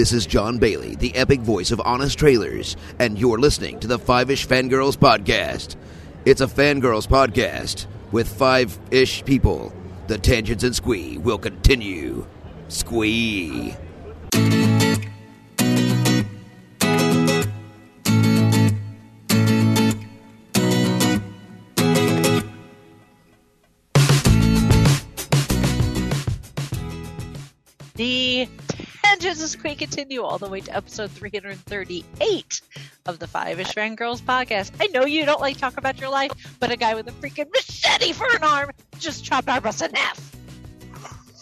This is Jon Bailey, the epic voice of Honest Trailers, and you're listening to the Five Ish Fangirls Podcast. It's a fangirls podcast with five ish people. The tangents and squee will continue. Squee. Tangents of Squee continue all the way to episode 338 of the Five Ish Fangirls podcast. I know you don't like talk about your life, but a guy with a freaking machete for an arm just chopped our bus in half.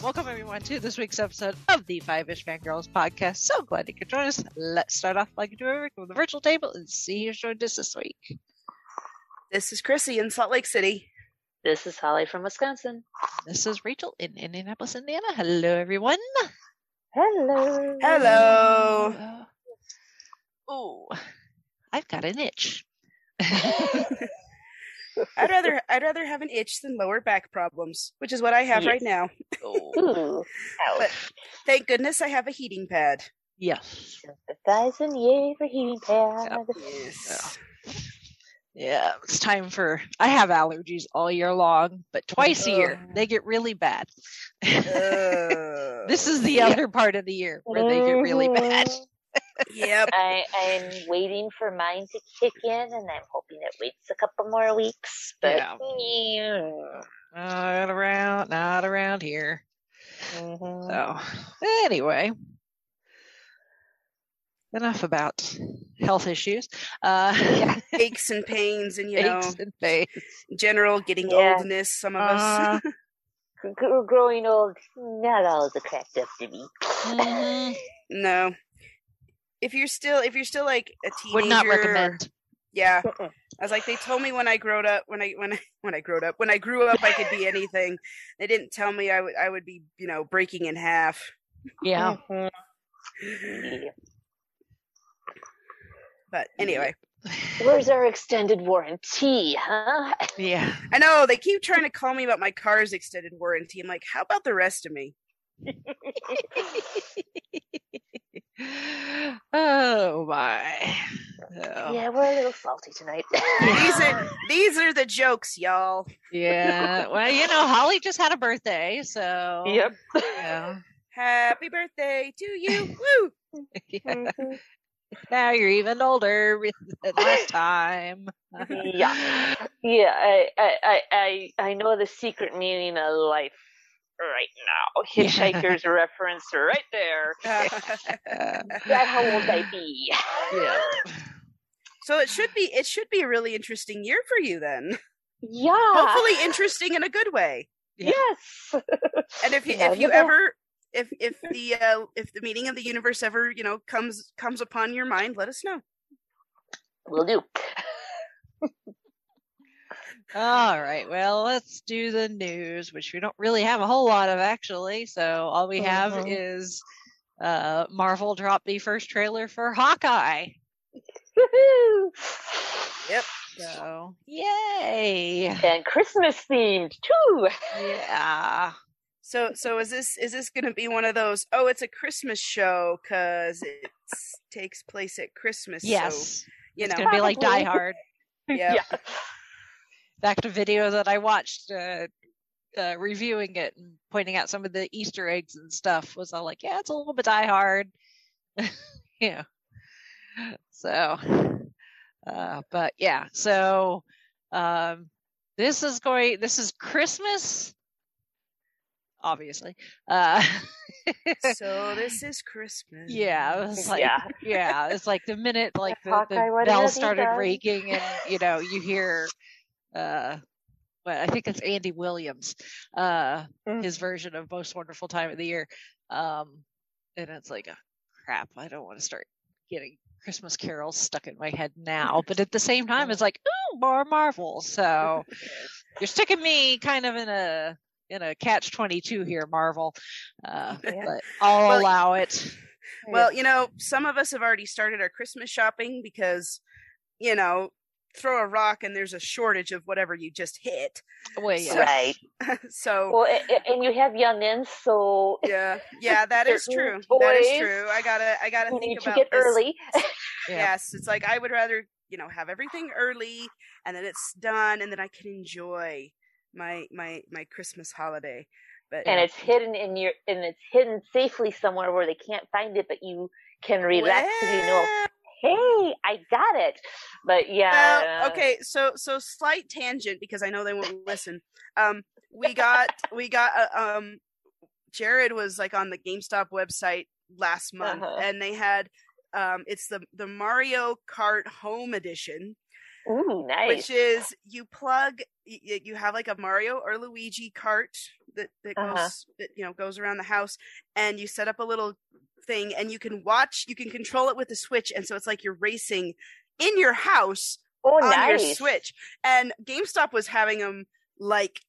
Welcome everyone to this week's episode of the Five Ish Fangirls podcast. So glad you could join us. Let's start off like we do every week with the virtual table and see who's joined us this week. This is Chrissy in Salt Lake City. This is Holly from Wisconsin. This is Rachel in Indianapolis, Indiana. Hello everyone. Hello. Hello. Oh, I've got an itch. I'd rather I'd rather have an itch than lower back problems, which is what I have mm. right now. Ooh. But thank goodness I have a heating pad. yes. A thousand yay for heating pad. Yes. Yeah, it's time for. I have allergies all year long, but twice a year they get really bad. Uh, this is the other part of the year where they get really bad. Yep. I, I'm waiting for mine to kick in, and I'm hoping it waits a couple more weeks. But Yeah. yeah. Not around, not around here. Mhm. So, anyway, enough about health issues. Uh, Aches and pains and you know and pains. general getting Yeah. oldness, some of Uh, us. Gr- gr- growing old, not always a cracked up to me. mhm. no. If you're still if you're still like a teenager Would not recommend. Yeah. Mm-mm. I was like, they told me when I grew up, when I when I when I grew up, when I grew up, I could be anything. They didn't tell me I would I would be you know breaking in half. Yeah. Mhm. Yeah. But anyway, Where's our extended warranty, huh? Yeah. I know they keep trying to call me about my car's extended warranty. I'm like, how about the rest of me? oh my. So, Yeah, we're a little salty tonight. These are these are the jokes, y'all. yeah. Well, you know, Holly just had a birthday, so Yep. Yeah. Happy birthday to you! Woo! yeah. Mhm. Now you're even older than last time. Yeah. Yeah, I, I, I, I, I know the secret meaning of life right now. Hitchhiker's reference right there. That how old I be. yeah. so it should be it should be a really interesting year for you then. Yeah. Hopefully interesting in a good way. Yes. And if you Yeah, if you but ever if if the uh, if the meaning of the universe ever you know comes comes upon your mind, let us know. We'll do. All right. Well, let's do the news, which we don't really have a whole lot of actually. So all we have Mhm. is uh Marvel dropped the first trailer for Hawkeye. Woohoo! Yep. So yay. And Christmas themed too. Yeah. So so is this is this going to be one of those? Oh, it's a Christmas show because it takes place at Christmas. So, Yes. you it's know. gonna be like Die Hard. Yeah. yeah. Back to video that I watched uh, uh reviewing it and pointing out some of the Easter eggs and stuff was all like, yeah, it's a little bit Die Hard. yeah. So uh but yeah, so um this is going this is Christmas obviously. Uh So this is Christmas. yeah, it was like yeah. yeah, it's like the minute like the, Hawkeye, the what bells has he started done? ringing and you know you hear uh well, I think it's Andy Williams, uh Mm. his version of Most Wonderful Time of the Year. Um and it's like oh, crap, I don't want to start getting Christmas carols stuck in my head now. But at the same time it's like, oh more Marvel. So you're sticking me kind of in a in a catch twenty two here, Marvel. Uh Yeah. but I'll Well, allow it. Well, you know, some of us have already started our Christmas shopping because, you know, throw a rock and there's a shortage of whatever you just hit. Well, yeah. So- Right. so Well, a- a- and you have youngins, so yeah, yeah, that is certain true. That is toys true. I gotta, I gotta you think need to about get this. early. Yeah. Yes, it's like I would rather, you know, have everything early and then it's done and then I can enjoy my my my Christmas holiday. But and it's hidden in your and it's hidden safely somewhere where they can't find it, but you can relax because you know, hey, I got it. But yeah, Well, okay, so so slight tangent because I know they won't listen. Um, we got we got uh, um, Jared was like on the GameStop website last month, Uh-huh. and they had um, it's the the Mario Kart Home Edition, Ooh, nice. which is you plug you, have like a Mario or Luigi cart that that goes Uh-huh. that you know goes around the house, and you set up a little thing, and you can watch, you can control it with the Switch, and so it's like you're racing in your house oh, on nice. your Switch. And GameStop was having them like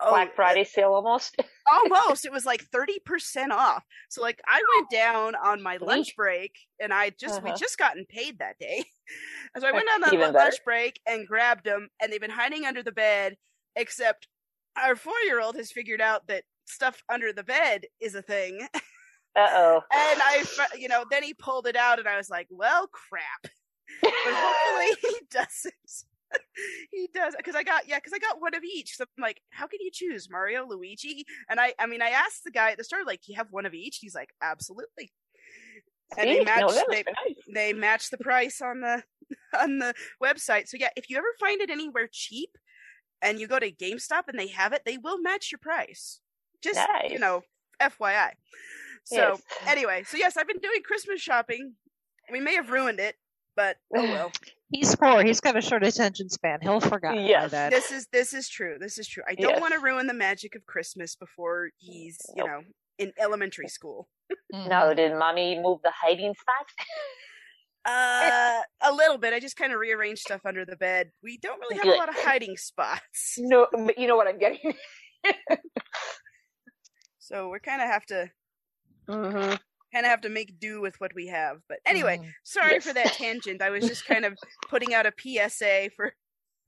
oh, Black Friday sale almost. almost. It was like thirty percent off. So like I went down on my lunch break, and I just we Uh-huh. just gotten paid that day. so I went on the better. lunch break and grabbed them, and they've been hiding under the bed. Except our four year old has figured out that stuff under the bed is a thing. Uh oh. And I, you know, then he pulled it out, and I was like, "Well, crap." But hopefully he doesn't. he does because I got yeah because I got one of each. So I'm like, "How can you choose Mario, Luigi?" And I, I mean, I asked the guy at the store, like, "Do you have one of each?" He's like, "Absolutely." And they match no, they, nice. they match the price on the on the website. So yeah, if you ever find it anywhere cheap, and you go to GameStop and they have it, they will match your price. Just you know, FYI. So Yes. anyway, so yes, I've been doing Christmas shopping. We may have ruined it, but oh well. He's poor. He's got a short attention span. He'll forget by Yes. then. this is this is true. This is true. I don't Yes. want to ruin the magic of Christmas before he's, you Nope. know, in elementary school. Mhm. No, did mommy move the hiding spot? Uh, a little bit. I just kind of rearranged stuff under the bed. We don't really have Good. a lot of hiding spots, no, but you know what I'm getting. so we're kind of have to mm-hmm. Kind of have to make do with what we have. But anyway, Mhm. sorry Yes. for that tangent. I was just kind of putting out a PSA for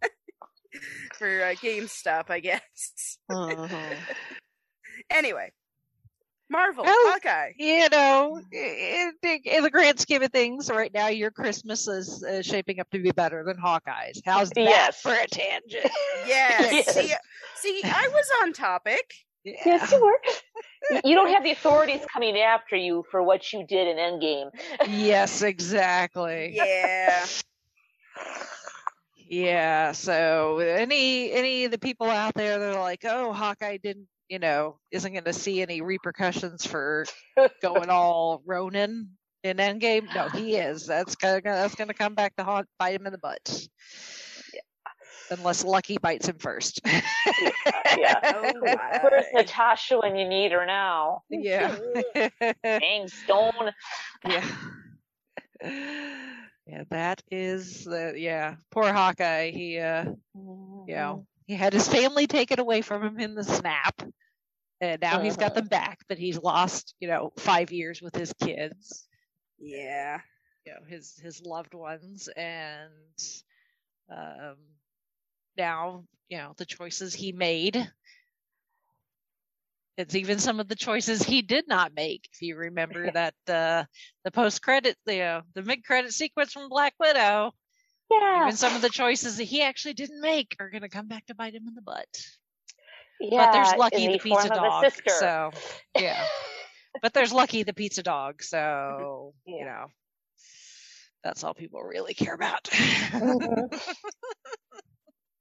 for uh, GameStop, I guess. Mhm. Anyway, Marvel, Well, Hawkeye. you know, in, in the grand scheme of things, right now your Christmas is uh, shaping up to be better than Hawkeye's. How's that Yes. for a tangent? Yes. Yes. See, see, I was on topic. Yeah. Yes, you were. you don't have the authorities coming after you for what you did in Endgame. yes, exactly. Yeah. Yeah. So any any of the people out there that are like, oh, Hawkeye didn't, you know, isn't going to see any repercussions for going all Ronin in Endgame. No, he is. That's gonna that's gonna come back to haunt bite him in the butt. Unless Lucky bites him first. yeah. Oh, Where's. Natasha when you need her now? yeah. Dang stone. yeah. Yeah, that is the yeah. Poor Hawkeye. He uh you know, he had his family taken away from him in the snap. And now he's got Uh-huh. them back, but he's lost, you know, five years with his kids, Yeah. you know, his his loved ones, and um, now, you know, the choices he made. It's even some of the choices he did not make. If you remember that uh, the post credit, the uh, the mid credit sequence from Black Widow, Yeah. even some of the choices that he actually didn't make are going to come back to bite him in the butt. yeah. but there's Lucky the, the pizza dog. So yeah. but there's Lucky the pizza dog. So you know, that's all people really care about.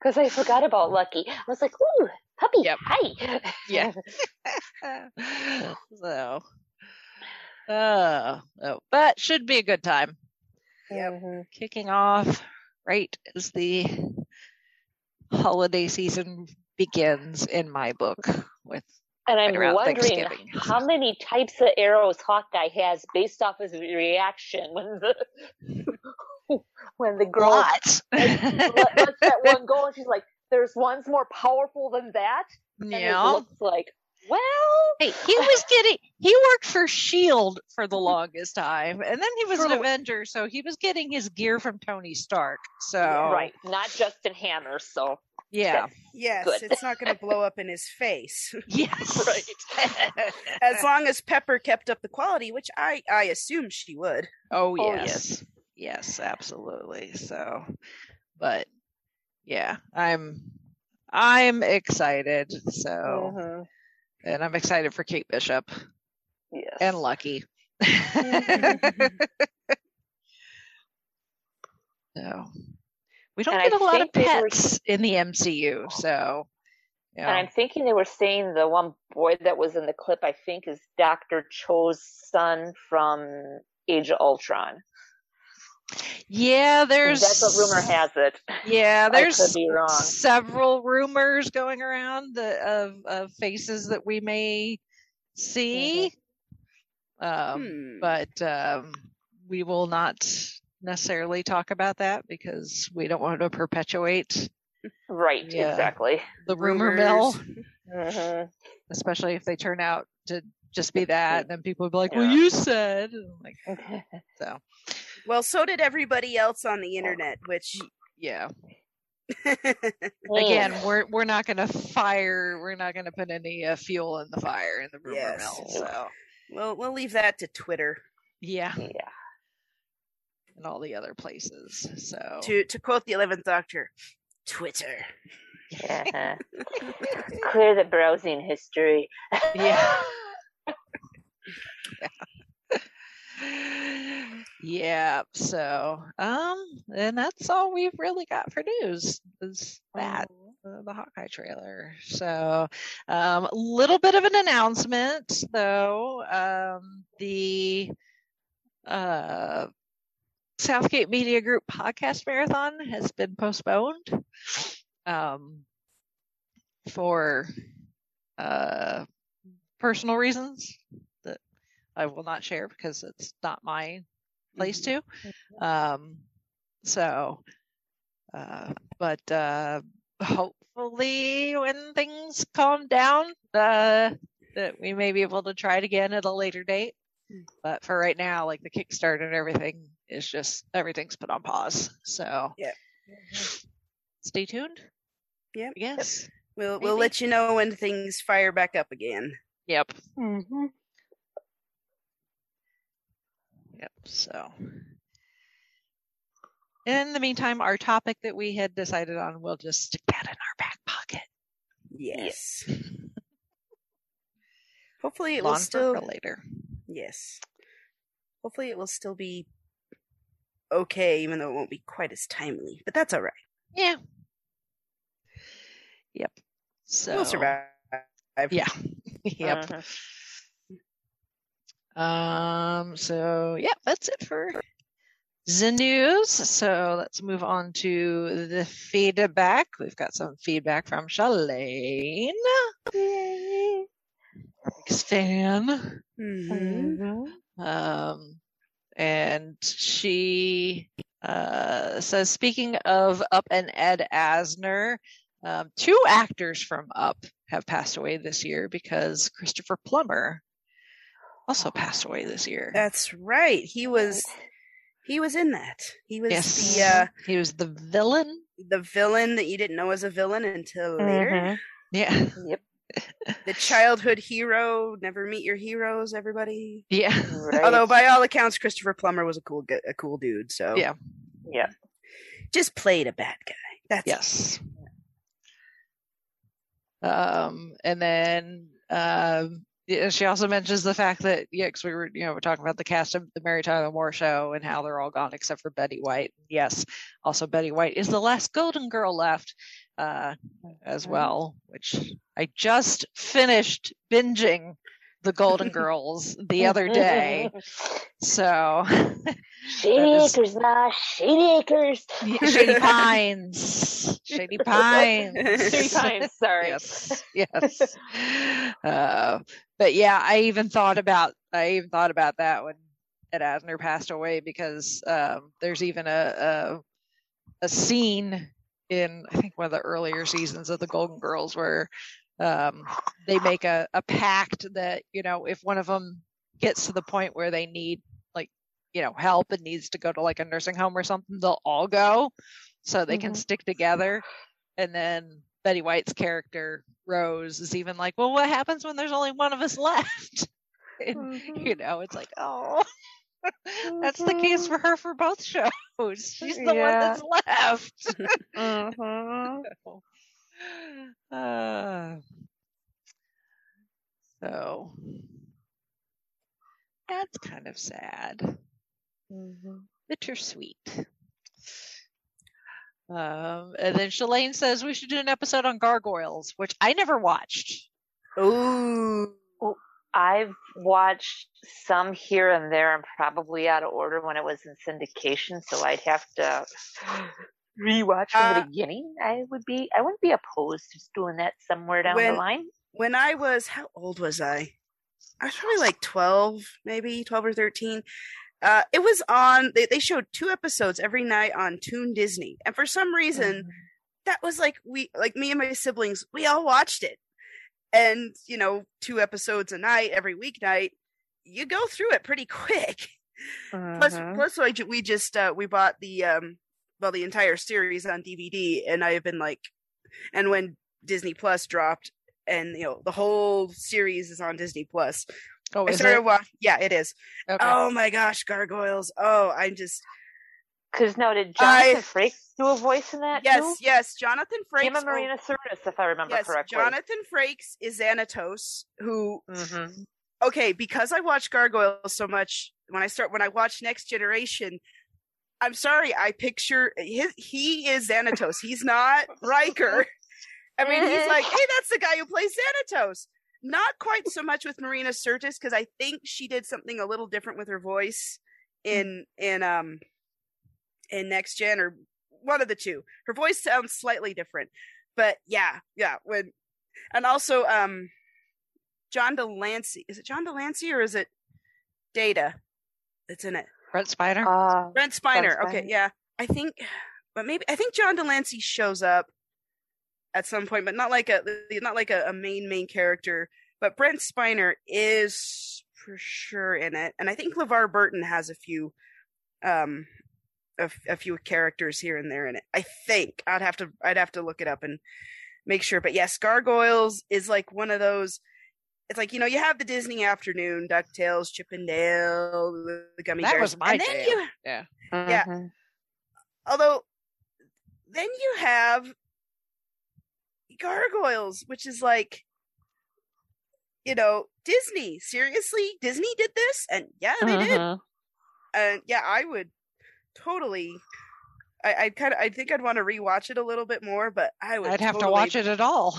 Because I forgot about Lucky. I was like, ooh, puppy, Yep. hi. Yeah. so, uh, oh, but should be a good time. Yep. Mhm. Kicking off right as the holiday season begins in my book with And I'm Right wondering how many types of arrows Hawkeye has based off his reaction when the when the girl what? let, lets that one go, and she's like, "There's one's more powerful than that." And it yeah. looks like, Well, Hey, he was getting he worked for Shield for the mm-hmm. longest time, and then he was For an Avenger, so he was getting his gear from Tony Stark. So right, not Justin Hammer. So yeah, Yes, Good. it's not going to blow up in his face. yes, Right. as long as Pepper kept up the quality, which I I assume she would. oh Oh, yes. Yes, absolutely. So, but yeah, I'm I'm excited. So, Mhm. and I'm excited for Kate Bishop yes, and Lucky. so we don't And get a lot of they were- pets in the MCU, so you And I'm thinking they were saying the one boy that was in the clip, I think, is Doctor Cho's son from Age of Ultron. Yeah, there's That's what rumor has it. Yeah, there's could be wrong. several rumors going around that, of of faces that we may see, um, Hmm. but um, we will not necessarily talk about that because we don't want to perpetuate Right, Yeah. exactly. the rumor mill, Rumors. hmm especially if they turn out to just be that, and then people will be like, "Well, you said," like so. Well, so did everybody else on the internet, which Yeah. Again, we're we're not going to fire. We're not going to put any uh, fuel in the fire in the rumor Yes. mill. So we'll we'll leave that to Twitter. yeah, yeah. and all the other places. So To to quote the Eleventh Doctor, Twitter. Uh-huh. Clear the browsing history. yeah. yeah. So um, and that's all we've really got for news. Is that uh, the Hawkeye trailer. So, um, a little bit of an announcement, though. Um, the uh, Southgate Media Group podcast marathon has been postponed um, for uh, personal reasons that I will not share because it's not my place to. Um, so, uh, but uh, hopefully, when things calm down, uh, that we may be able to try it again at a later date. But for right now, like the Kickstarter and everything is just everything's put on pause. So, Yeah. stay tuned. Yep. Yes. We'll we'll let you know when things fire back up again. Yep. Mm-hmm. Yep. So, in the meantime, our topic that we had decided on, we'll just stick that in our back pocket. Yes. Hopefully it will Lawn for still later. yes. Hopefully it will still be okay, even though it won't be quite as timely. But that's all right. Yeah. Yep. So We'll survive. Yeah. yep. Mhm. Um. So yeah, that's it for the news. So let's move on to the feedback. We've got some feedback from Shalane. Biggest fan. Mhm. Um, and she uh, says, speaking of Up and Ed Asner, um, two actors from Up have passed away this year because Christopher Plummer also passed away this year. That's right. He was he was in that. He was yes, the uh, he was the villain. the villain that you didn't know was a villain until later. Mhm. Yeah, Yep. The childhood hero. Never meet your heroes. Everybody. yeah, Right. Although by all accounts, Christopher Plummer was a cool a cool dude. So Yeah. yeah. just played a bad guy. That's yes. Um, and then um, yeah, she also mentions the fact that yeah, because we were you know we're talking about the cast of the Mary Tyler Moore show and how they're all gone except for Betty White. Yes, also Betty White is the last Golden Girl left uh, as well, which I just finished binging the Golden Girls the other day. So Shady That is- acres, nah, shady acres. Shady Pines, Shady Pines, Shady pines. Sorry. yes yes uh, but yeah i even thought about i even thought about that when ed asner passed away because um, there's even a, a a scene in i think one of the earlier seasons of the golden girls where um, they make a, a pact that you know if one of them gets to the point where they need like you know help and needs to go to like a nursing home or something they'll all go so they can Mhm. stick together and then betty white's character rose is even like well what happens when there's only one of us left and, Mm-hmm. you know it's like oh that's the case for her for both shows she's the one that's left Mhm. uh, so that's kind of sad. Mhm. Bittersweet. Um, and then Shalane says we should do an episode on gargoyles, which I never watched. Ooh. I've watched some here and there and probably out of order when it was in syndication, so I'd have to rewatch from Uh, the beginning. I would be I wouldn't be opposed to doing that somewhere down When- the line. When I was how old was I? I was probably like twelve, maybe twelve or thirteen. Uh, it was on. They they showed two episodes every night on Toon Disney, and for some reason, that was like we like me and my siblings we all watched it and you know two episodes a night every weeknight you go through it pretty quick plus Mhm. plus I ju- we just uh we bought the um well the entire series on dvd and i have been like and when disney plus dropped and you know the whole series is on disney plus Oh, i is started it? watching yeah it is Okay. oh my gosh gargoyles oh i'm just Because now did I- Jonathan Frakes do a voice in that yes too? yes jonathan frakes Him and oh, Marina Sirtis, if I remember yes correctly. jonathan frakes is xanatos who Mhm. okay, because I watch Gargoyles so much, when I start when I watch Next Generation, I'm sorry, I picture his he is Xanatos. He's not Riker. I mean, he's like, hey, that's the guy who plays Xanatos. Not quite so much with Marina Sirtis because I think she did something a little different with her voice in in um in Next Gen or one of the two. Her voice sounds slightly different, but yeah, yeah. When and also um John de Lancie. Is it John de Lancie or is it Data that's in it? Brent Spiner. Uh, Brent Spiner. Brent Okay, yeah. I think, but maybe I think John de Lancie shows up at some point, but not like a not like a, a main main character. But Brent Spiner is for sure in it, and I think LeVar Burton has a few, um, a few characters here and there in it. I think I'd have to I'd have to look it up and make sure. But yes, Gargoyles is like one of those. It's like you know you have the Disney afternoon, Ducktales, Chip 'n Dale, the, the Gummy That Bears, was my and then you yeah. yeah. mhm. although then you have gargoyles which is like you know disney seriously disney did this and yeah they did Mhm. and yeah i would totally i i kind of i think i'd want to rewatch it a little bit more but i would I'd have to watch it at all.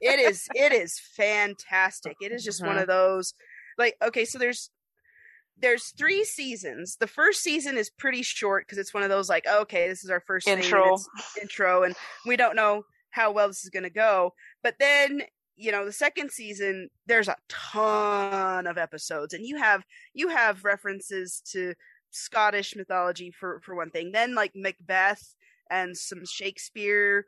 it is it is fantastic it is just one Mhm. of those like okay so there's there's three seasons. The first season is pretty short because it's one of those like okay this is our first thing, and Intro. intro and we don't know how well this is going to go. But then you know the second season there's a ton of episodes and you have you have references to scottish mythology for for one thing. Then like macbeth and some shakespeare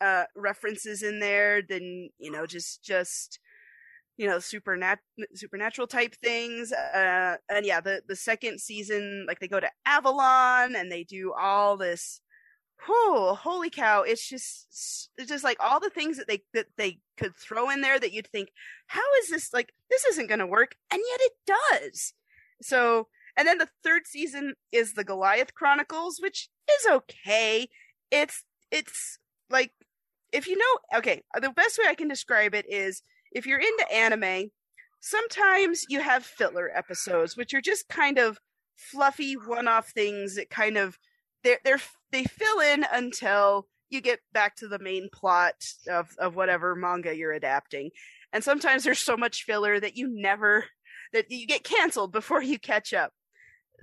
uh references in there then you know just just you know supernat- supernatural type things uh and yeah the the second season like they go to avalon and they do all this whew, holy cow it's just it's just like all the things that they that they could throw in there that you'd think how is this like this isn't going to work and yet it does. So and then the third season is the goliath chronicles which is okay. It's it's like if you know okay the best way i can describe it is if you're into anime sometimes you have filler episodes which are just kind of fluffy one-off things that kind of they're, they're they fill in until you get back to the main plot of of whatever manga you're adapting. And sometimes there's so much filler that you never that you get canceled before you catch up.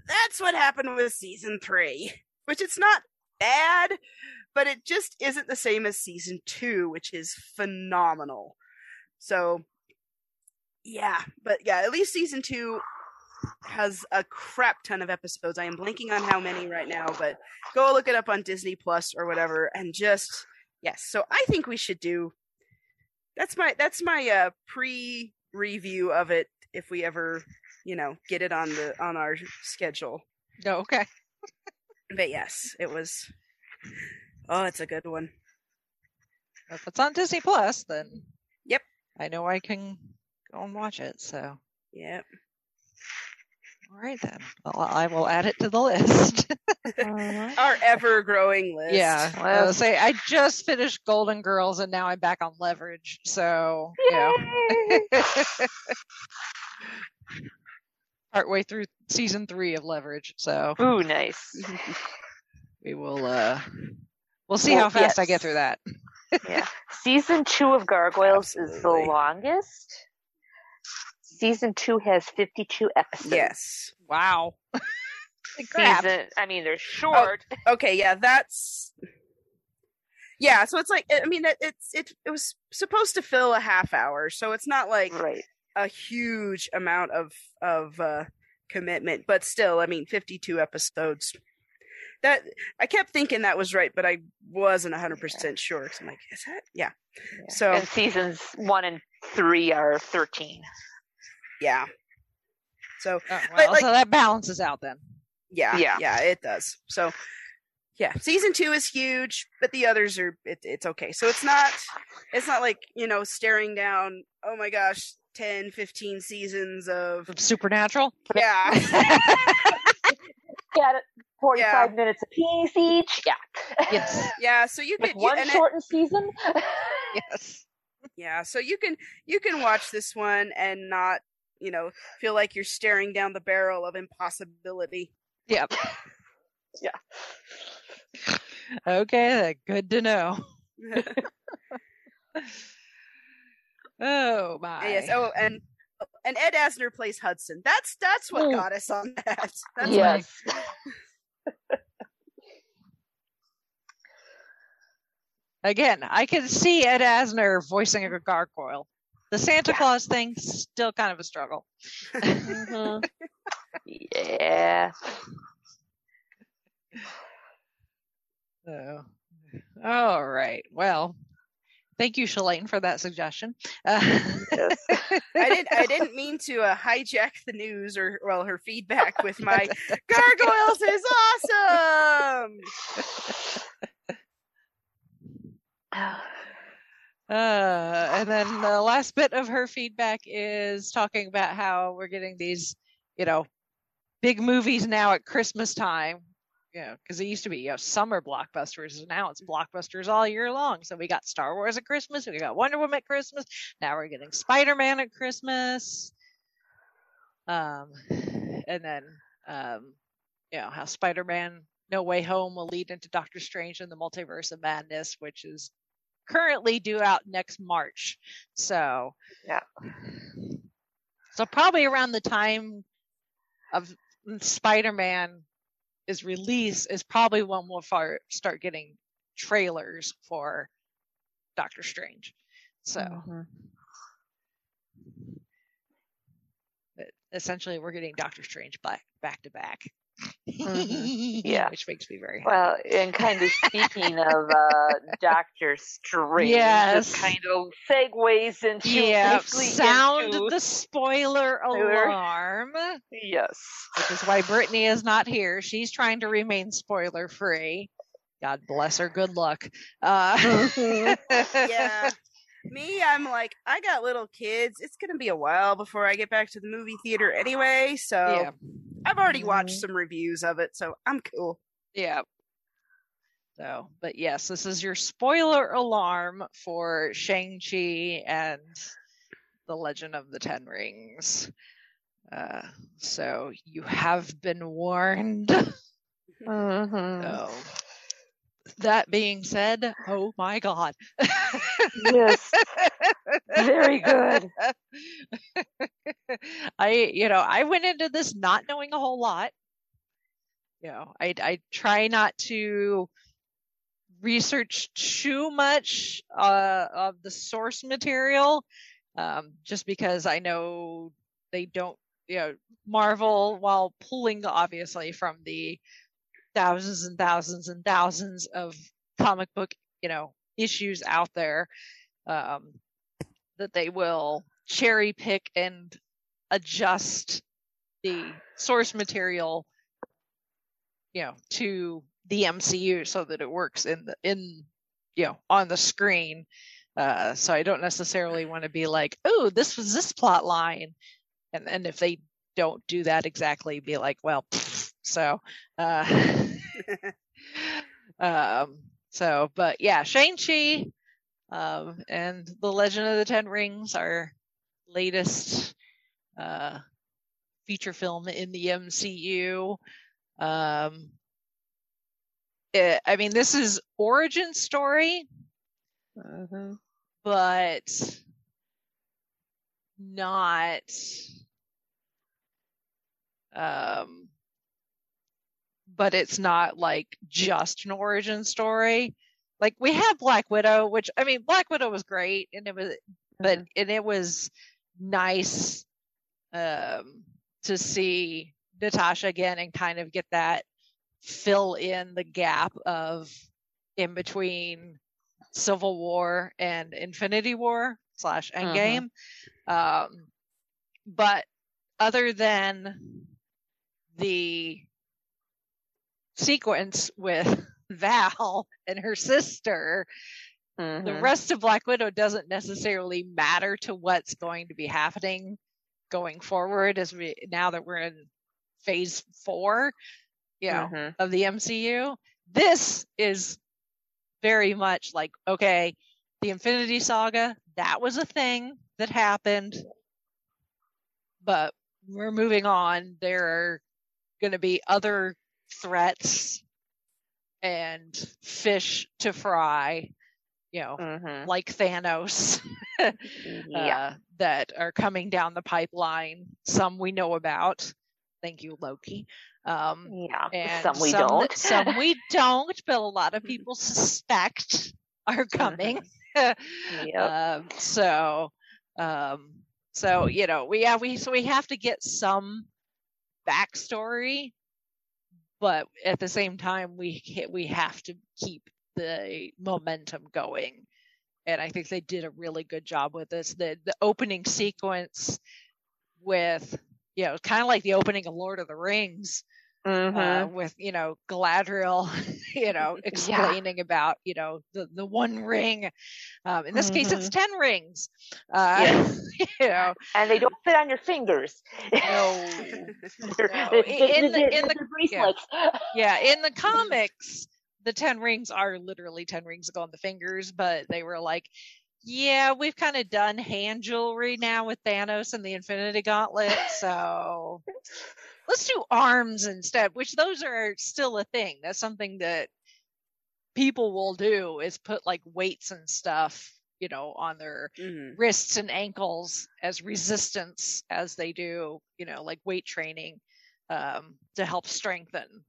That's what happened with season 3 which it's not bad but it just isn't the same as season 2 which is phenomenal so yeah but yeah at least season 2 has a crap ton of episodes. I am blanking on how many right now, but go look it up on Disney Plus or whatever and just yes. So I think we should do That's my that's my uh pre review of it if we ever, you know, get it on the on our schedule. Oh, okay. But yes, it was Oh, it's a good one. If it's on Disney Plus, then. I know I can go and watch it. So, Yep. all right then. Well, I will add it to the list. Mhm. Our ever growing list. yeah. I Well- was say I just finished Golden Girls and now I'm back on Leverage. So, you know, Yay! partway through season three of Leverage. So Ooh, nice. we will uh we'll see Well, how fast I get through that. Yeah. Season two of Gargoyles is the longest. Season two has 52 episodes. Yes. Wow. Season, I mean, they're short. Okay, yeah, that's Yeah, so it's like I mean it, it's it it was supposed to fill a half hour, so it's not like right. a huge amount of of uh commitment, but still, I mean 52 episodes. That I kept thinking that was right, but I wasn't 100% sure. So I'm like, is that? Yeah. Yeah. So- and seasons one and three are 13. Yeah. So, Oh, well, like- so that balances out then. yeah, Yeah. yeah, it does. So, yeah, season two is huge, but the others are it, it's okay. So it's not it's not like you know staring down. Oh my gosh, 10, 15 seasons of Supernatural. yeah, Got it. 45 Yeah. minutes apiece each. Yeah. Yes. yeah. So you With can you, one it- shortened season. yes. yeah, so you can you can watch this one and not you know feel like you're staring down the barrel of impossibility. Yep. Yeah. Okay, good to know. Oh my. yes. Oh, and and Ed Asner plays Hudson. That's that's what Mm. got us on that. That's yes. Again, I can see Ed Asner voicing a gargoyle. The Santa Yeah. Claus thing still kind of a struggle. Mhm. Yeah. So, all right. Well, thank you, Shalane, for that suggestion. Uh, Yes. I didn't I didn't mean to uh, hijack the news or well her feedback with my gargoyles is awesome. Uh, and then the last bit of her feedback is talking about how we're getting these, you know, big movies now at Christmas time. Know, because it used to be, you know, summer blockbusters, and now it's blockbusters all year long. So we got Star Wars at Christmas, we got Wonder Woman at Christmas, now we're getting Spider Man at Christmas. Um, and then, um, you know, how Spider Man No Way Home will lead into Doctor Strange and the Multiverse of Madness, which is currently due out next March. So Yeah. So probably around the time of Spider-Man is released is probably when we'll far, start getting trailers for Doctor Strange. So Mhm. but essentially we're getting Doctor Strange back back to back. Mhm. Yeah. Which makes me very happy. Well, and kind of speaking of uh, Doctor Strange, Yes. kind of segues into yeah, sound into- the spoiler Spoiler. alarm. yes. which is why Brittany is not here. She's trying to remain spoiler free. God bless her. Good luck. Uh, Mhm. Yeah. Me, I'm like, I got little kids. It's gonna be a while before I get back to the movie theater anyway, so yeah, I've already watched Mhm. some reviews of it, so I'm cool. yeah. So, but yes, this is your spoiler alarm for Shang Chi and the Legend of the Ten Rings. Uh, so you have been warned. Mhm. So, that being said, oh my god. Yes. Very good. I, you know, I went into this not knowing a whole lot. You know, I I try not to research too much uh, of the source material, um, just because I know they don't. You know, Marvel, while pulling obviously from the thousands and thousands and thousands of comic book, you know, issues out there, um, that they will cherry pick and adjust the source material you know to the MCU so that it works in the in you know on the screen. Uh so I don't necessarily want to be like oh this was this plot line. And and if they don't do that exactly be like well pfft. so uh um so but yeah Shang-Chi um and The Legend of the Ten Rings our latest uh feature film in the MCU um it, I mean this is origin story Mm-hmm. but not um but it's not like just an origin story. Like we have black widow which i mean black widow was great and it was but and it was nice um to see natasha again and kind of get that fill in the gap of in between civil war and infinity war slash endgame. Um but other than the sequence with val and her sister the Mhm. rest of Black Widow doesn't necessarily matter to what's going to be happening going forward as we now that we're in phase four, you know, Mhm. of the MCU. This is very much like, okay, the Infinity Saga, that was a thing that happened, but we're moving on. There are going to be other threats and fish to fry, you know, Mhm. like Thanos, Yeah. uh, that are coming down the pipeline. Some we know about. Thank you, Loki. Um, yeah. and Some we that- don't. some we don't, but a lot of people suspect are coming. Yep. um, so, um, so you know, we yeah we so we have to get some backstory, but at the same time we we have to keep the momentum going, and I think they did a really good job with this. The the opening sequence with you know kind of like the opening of Lord of the Rings Mhm. uh, with you know Galadriel, you know, explaining about you know the the one ring. Um, in this case, it's ten rings. Uh, Yes. you know, and they don't fit on your fingers. no, No, in the- in the- bracelets. yeah. In the comics, the ten rings are literally ten rings that go on the fingers, but they were like. Yeah, we've kind of done hand jewelry now with Thanos and the Infinity Gauntlet, so let's do arms instead which those are still a thing that's something that people will do is put like weights and stuff you know on their Mhm. wrists and ankles as resistance as they do you know like weight training um, to help strengthen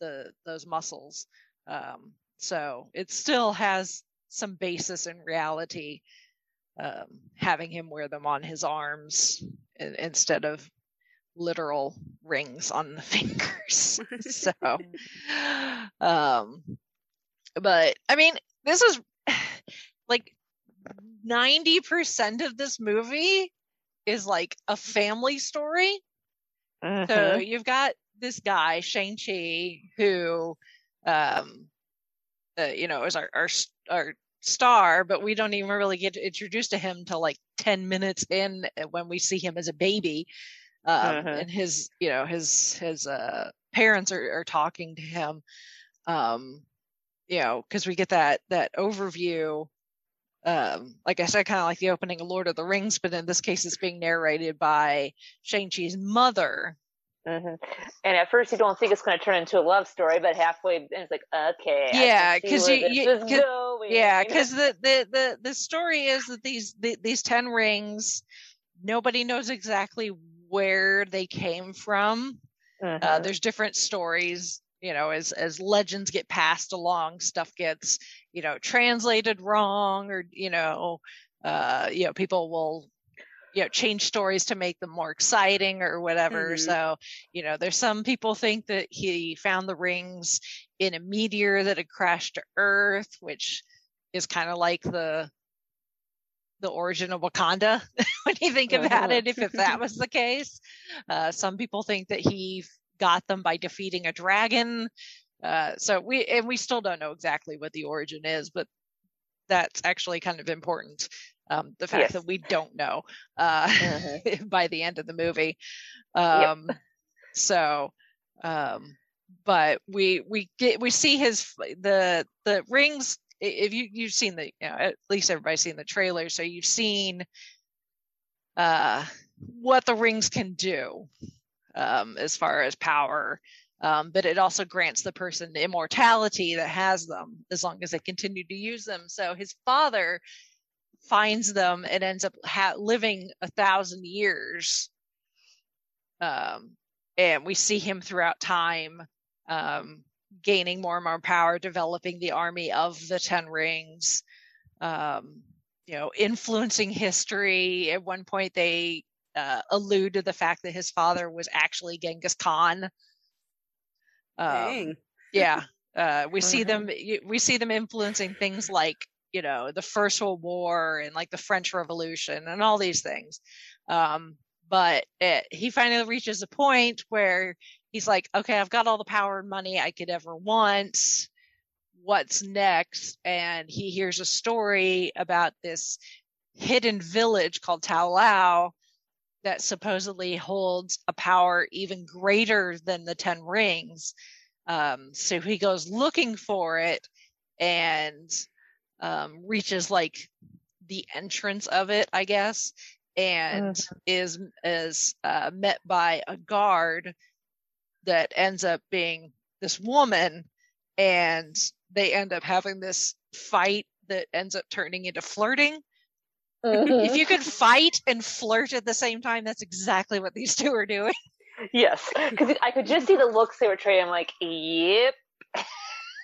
the those muscles um, so it still has some basis in reality um, having him wear them on his arms instead of literal rings on the fingers. So um but i mean this is like 90% of this movie is like a family story. So Mhm. you've got this guy Shang-Chi who um uh, you know is our, our our star but we don't even really get introduced to him till like 10 minutes in uh, when we see him as a baby um Mhm. and his you know his his uh parents are, are talking to him um you know because we get that that overview um like i said kind of like the opening of lord of the rings but in this case it's being narrated by shang-chi's mother Mhm. And at first, you don't think it's going to turn into a love story, but halfway, it's like, okay, Yeah, can see 'cause where you- you- 'cause- yeah because the, the the the story is that these the, these 10 rings nobody knows exactly where they came from uh, Mhm. there's different stories you know as as legends get passed along stuff gets you know translated wrong or you know uh you know people will you know change stories to make them more exciting or whatever Mhm. so you know there's some people think that he found the rings in a meteor that had crashed to earth which is kind of like the the origin of Wakanda when you think about it, if, if that was the case. Uh, some people think that he got them by defeating a dragon. Uh, so we and we still don't know exactly what the origin is, but that's actually kind of important. Um, the fact Yes. that we don't know uh, Mhm. by the end of the movie. Um, So, um, but we we get we see his the the rings. If you you've seen the you know, at least everybody's seen the trailer, so you've seen uh, what the rings can do um, as far as power. Um, but it also grants the person immortality that has them as long as they continue to use them. So his father finds them and ends up ha- living a thousand years. Um, and we see him throughout time um, gaining more and more power, developing the army of the Ten Rings, um, you know, influencing history. At one point, they uh, allude to the fact that his father was actually Genghis Khan. Um, yeah uh we see them we see them influencing things like you know the first world war and like the french revolution and all these things um but it, he finally reaches a point where he's like okay i've got all the power and money i could ever want. What's next? And he hears a story about this hidden village called Ta Lo that supposedly holds a power even greater than the Ten Rings. Um, so he goes looking for it and um, reaches like the entrance of it, I guess, and is is uh, met by a guard that ends up being this woman, and they end up having this fight that ends up turning into flirting Mhm. if you could fight and flirt at the same time, that's exactly what these two are doing. yes, because I could just see the looks they were trading. I'm like, yep,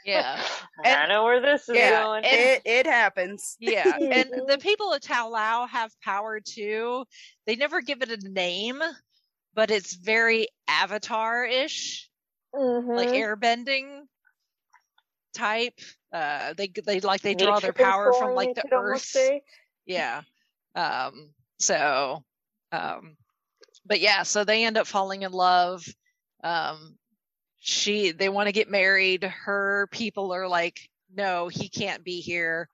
Yeah. I And- know where this is yeah, going. and- It it happens. Yeah. And the people of Ta Lo have power too. They never give it a name, but it's very avatar ish, like Mhm. airbending type. Uh they they like they draw their Nature power from like the earth. yeah um so um but yeah so they end up falling in love um she they want to get married her people are like no he can't be here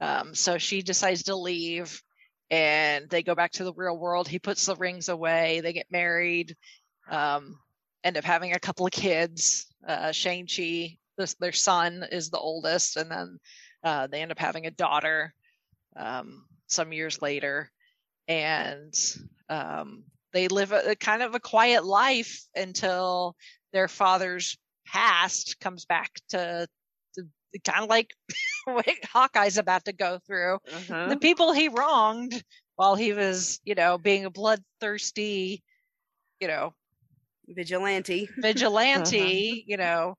um so she decides to leave and they go back to the real world. He puts the rings away. They get married um end up having a couple of kids. Uh shang-chi their son is the oldest and then uh, they end up having a daughter um, some years later, and um, they live a, a kind of a quiet life until their father's past comes back to, to kind of like what Hawkeye's about to go through. Mhm. The people he wronged while he was, you know, being a bloodthirsty, you know, Vigilante. vigilante, you know,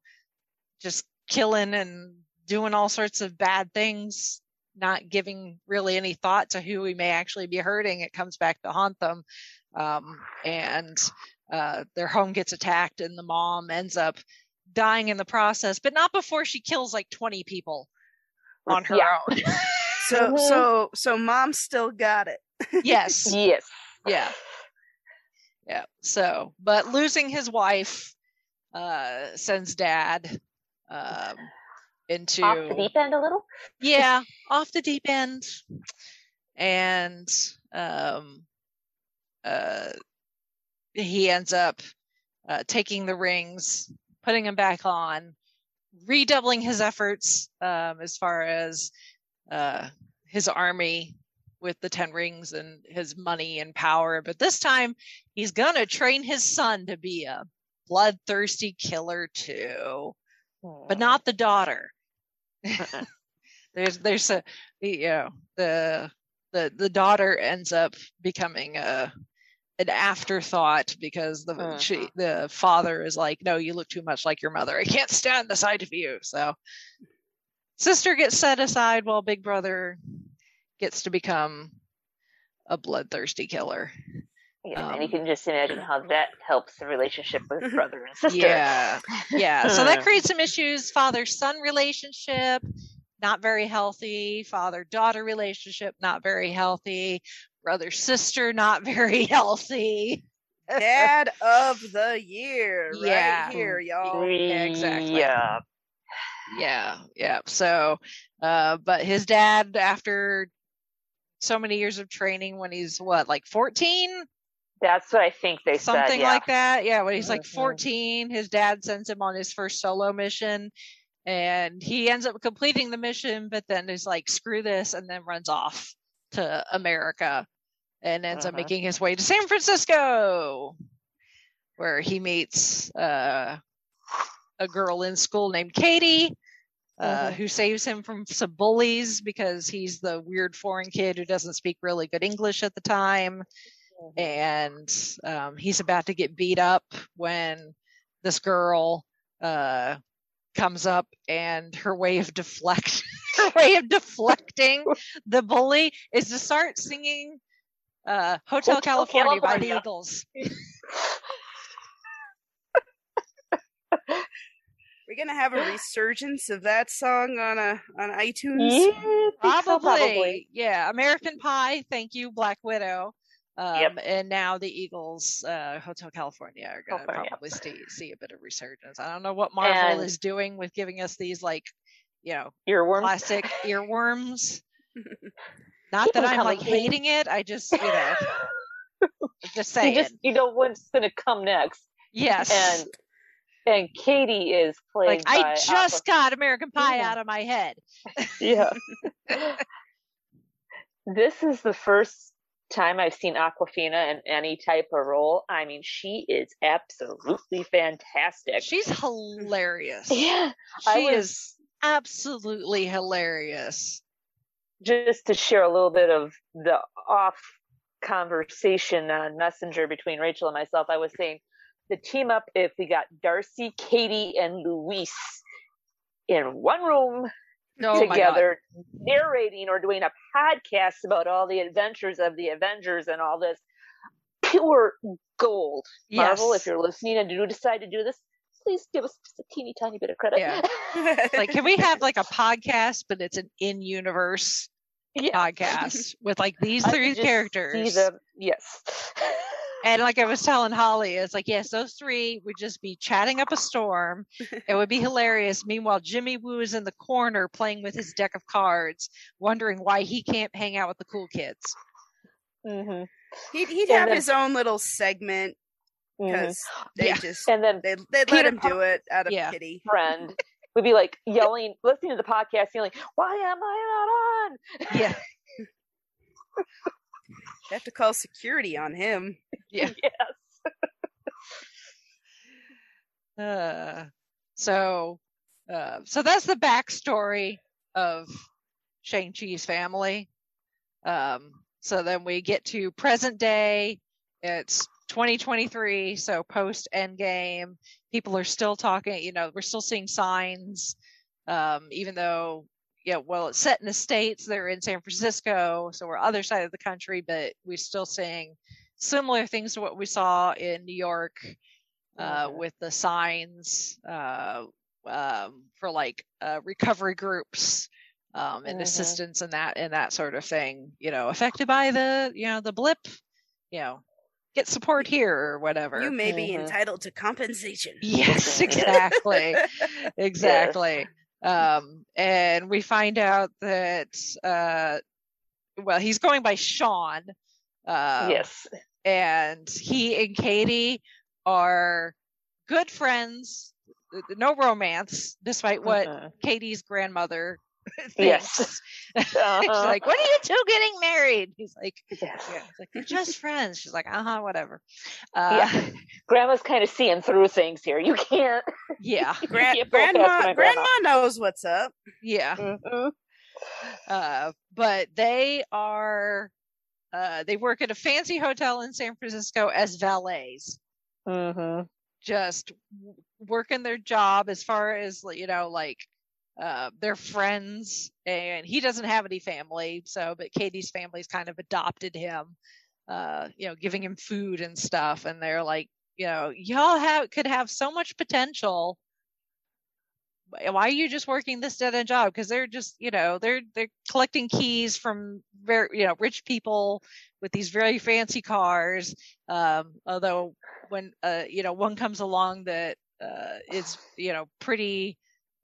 just killing and doing all sorts of bad things, not giving really any thought to who he may actually be hurting. It comes back to haunt them. Um, and uh, their home gets attacked, and the mom ends up dying in the process, but not before she kills like 20 people on her Yeah. own. So Mhm. so so mom still got it. yes. Yes. yeah yeah so but losing his wife uh sends dad um into Off the deep end a little. yeah off the deep end and um uh he ends up uh, taking the rings putting them back on redoubling his efforts um as far as uh his army with the 10 rings and his money and power. But this time he's gonna train his son to be a bloodthirsty killer too but not the daughter. Mm-mm. there's there's a you know the the the daughter ends up becoming a an afterthought because the she Mhm. the father is like no you look too much like your mother i can't stand the sight of you so sister gets set aside while big brother gets to become a bloodthirsty killer Yeah, and you Um, can just imagine how that helps the relationship with brother and sister. Yeah, yeah. So that Uh. creates some issues. Father son relationship. not very healthy. Father daughter relationship, not very healthy. Brother sister, not very healthy. Dad of the year, Yeah. right here, y'all. Yeah, exactly. Yeah. Yeah, yeah. So, uh, but his dad, after so many years of training, when he's what, like 14? That's what I think they something said. Yeah. like that. Yeah, when he's like Mhm. 14, his dad sends him on his first solo mission and he ends up completing the mission, but then is like, screw this, and then runs off to America and ends up Mhm. making his way to San Francisco, where he meets uh, a girl in school named Katie. Uh, Mhm. Who saves him from some bullies because he's the weird foreign kid who doesn't speak really good English at the time and um, he's about to get beat up when this girl uh, comes up and her way of deflect her way of deflecting the bully is to start singing uh, Hotel, Hotel California, by the Eagles. We're gonna have a resurgence of that song on a on iTunes. Yeah, I think so, Probably, yeah. American Pie, thank you, Black Widow. Um, Yep. And now the Eagles, uh, Hotel California, are going to California. probably see, see a bit of resurgence. I don't know what Marvel And- is doing with giving us these, like, you know, Earworm. classic earworms. Not that I'm like hating it. I just, you know, just saying. You just you know what's going to come next, yes. and and Katie is played like I just got American Pie Yeah. out of my head. yeah. this is the first time I've seen Awkwafina in any type of role. I mean, she is absolutely fantastic. She's hilarious. yeah, She was- is absolutely hilarious. Just to share a little bit of the off conversation on Messenger between Rachel and myself, I was saying the team up if we got Darcy, Katie, and Luis in one room Oh together narrating or doing a podcast about all the adventures of the Avengers and all this pure gold. Marvel, if you're listening and do decide to do this, please give us just a teeny tiny bit of credit. Yeah. like can we have like a podcast but it's an in-universe Yeah. podcast with like these three could characters See them, yes. and like i was telling holly it's like yes those three would just be chatting up a storm it would be hilarious meanwhile jimmy woo is in the corner playing with his deck of cards wondering why he can't hang out with the cool kids Mm-hmm. he'd he'd have then- his own little segment because they Yeah. just And then they they let Peter him do it out of Yeah. pity. friend would be like yelling, listening to the podcast, yelling, "Why am I not on?" yeah They have to call security on him. Yeah. yes. Uh, so, uh, so that's the backstory of Shang Chi's family. Um, so then we get to present day. It's 2023, so post Endgame. People are still talking. You know, we're still seeing signs. Um, even though, yeah, well, it's set in the states. They're in San Francisco, so we're other side of the country, but we're still seeing similar things to what we saw in New York uh, with the signs uh, um, for like uh, recovery groups um, and Mhm. assistance and that and that sort of thing. You know, affected by the you know the blip. You know, get support here or whatever. You may be Mhm. entitled to compensation. yes, exactly, exactly. Um, and we find out that uh, well, he's going by Sean. Uh, yes. and he and Katie are good friends. No romance, despite what Mhm. Katie's grandmother thinks. Yes. She's Uh-huh. like, "What are you two getting married?" He's like, Yes. "Yeah." He's like, "They're just friends." She's like, "Uh huh, whatever." Uh, Yeah. Grandma's kind of seeing through things here. You can't. yeah, Gra- You can't grandma, grandma grandma. knows what's up. yeah. Mhm. Uh, but they are. Uh, they work at a fancy hotel in San Francisco as valets. Mhm. just w- working their job as far as you know like uh their friends and he doesn't have any family so but katie's family's kind of adopted him uh you know giving him food and stuff and they're like you know y'all have could have so much potential why are you just working this dead end job? Because they're just, you know, they're they're collecting keys from very, you know, rich people with these very fancy cars. Um, although when uh, you know, one comes along that uh, is, you know, pretty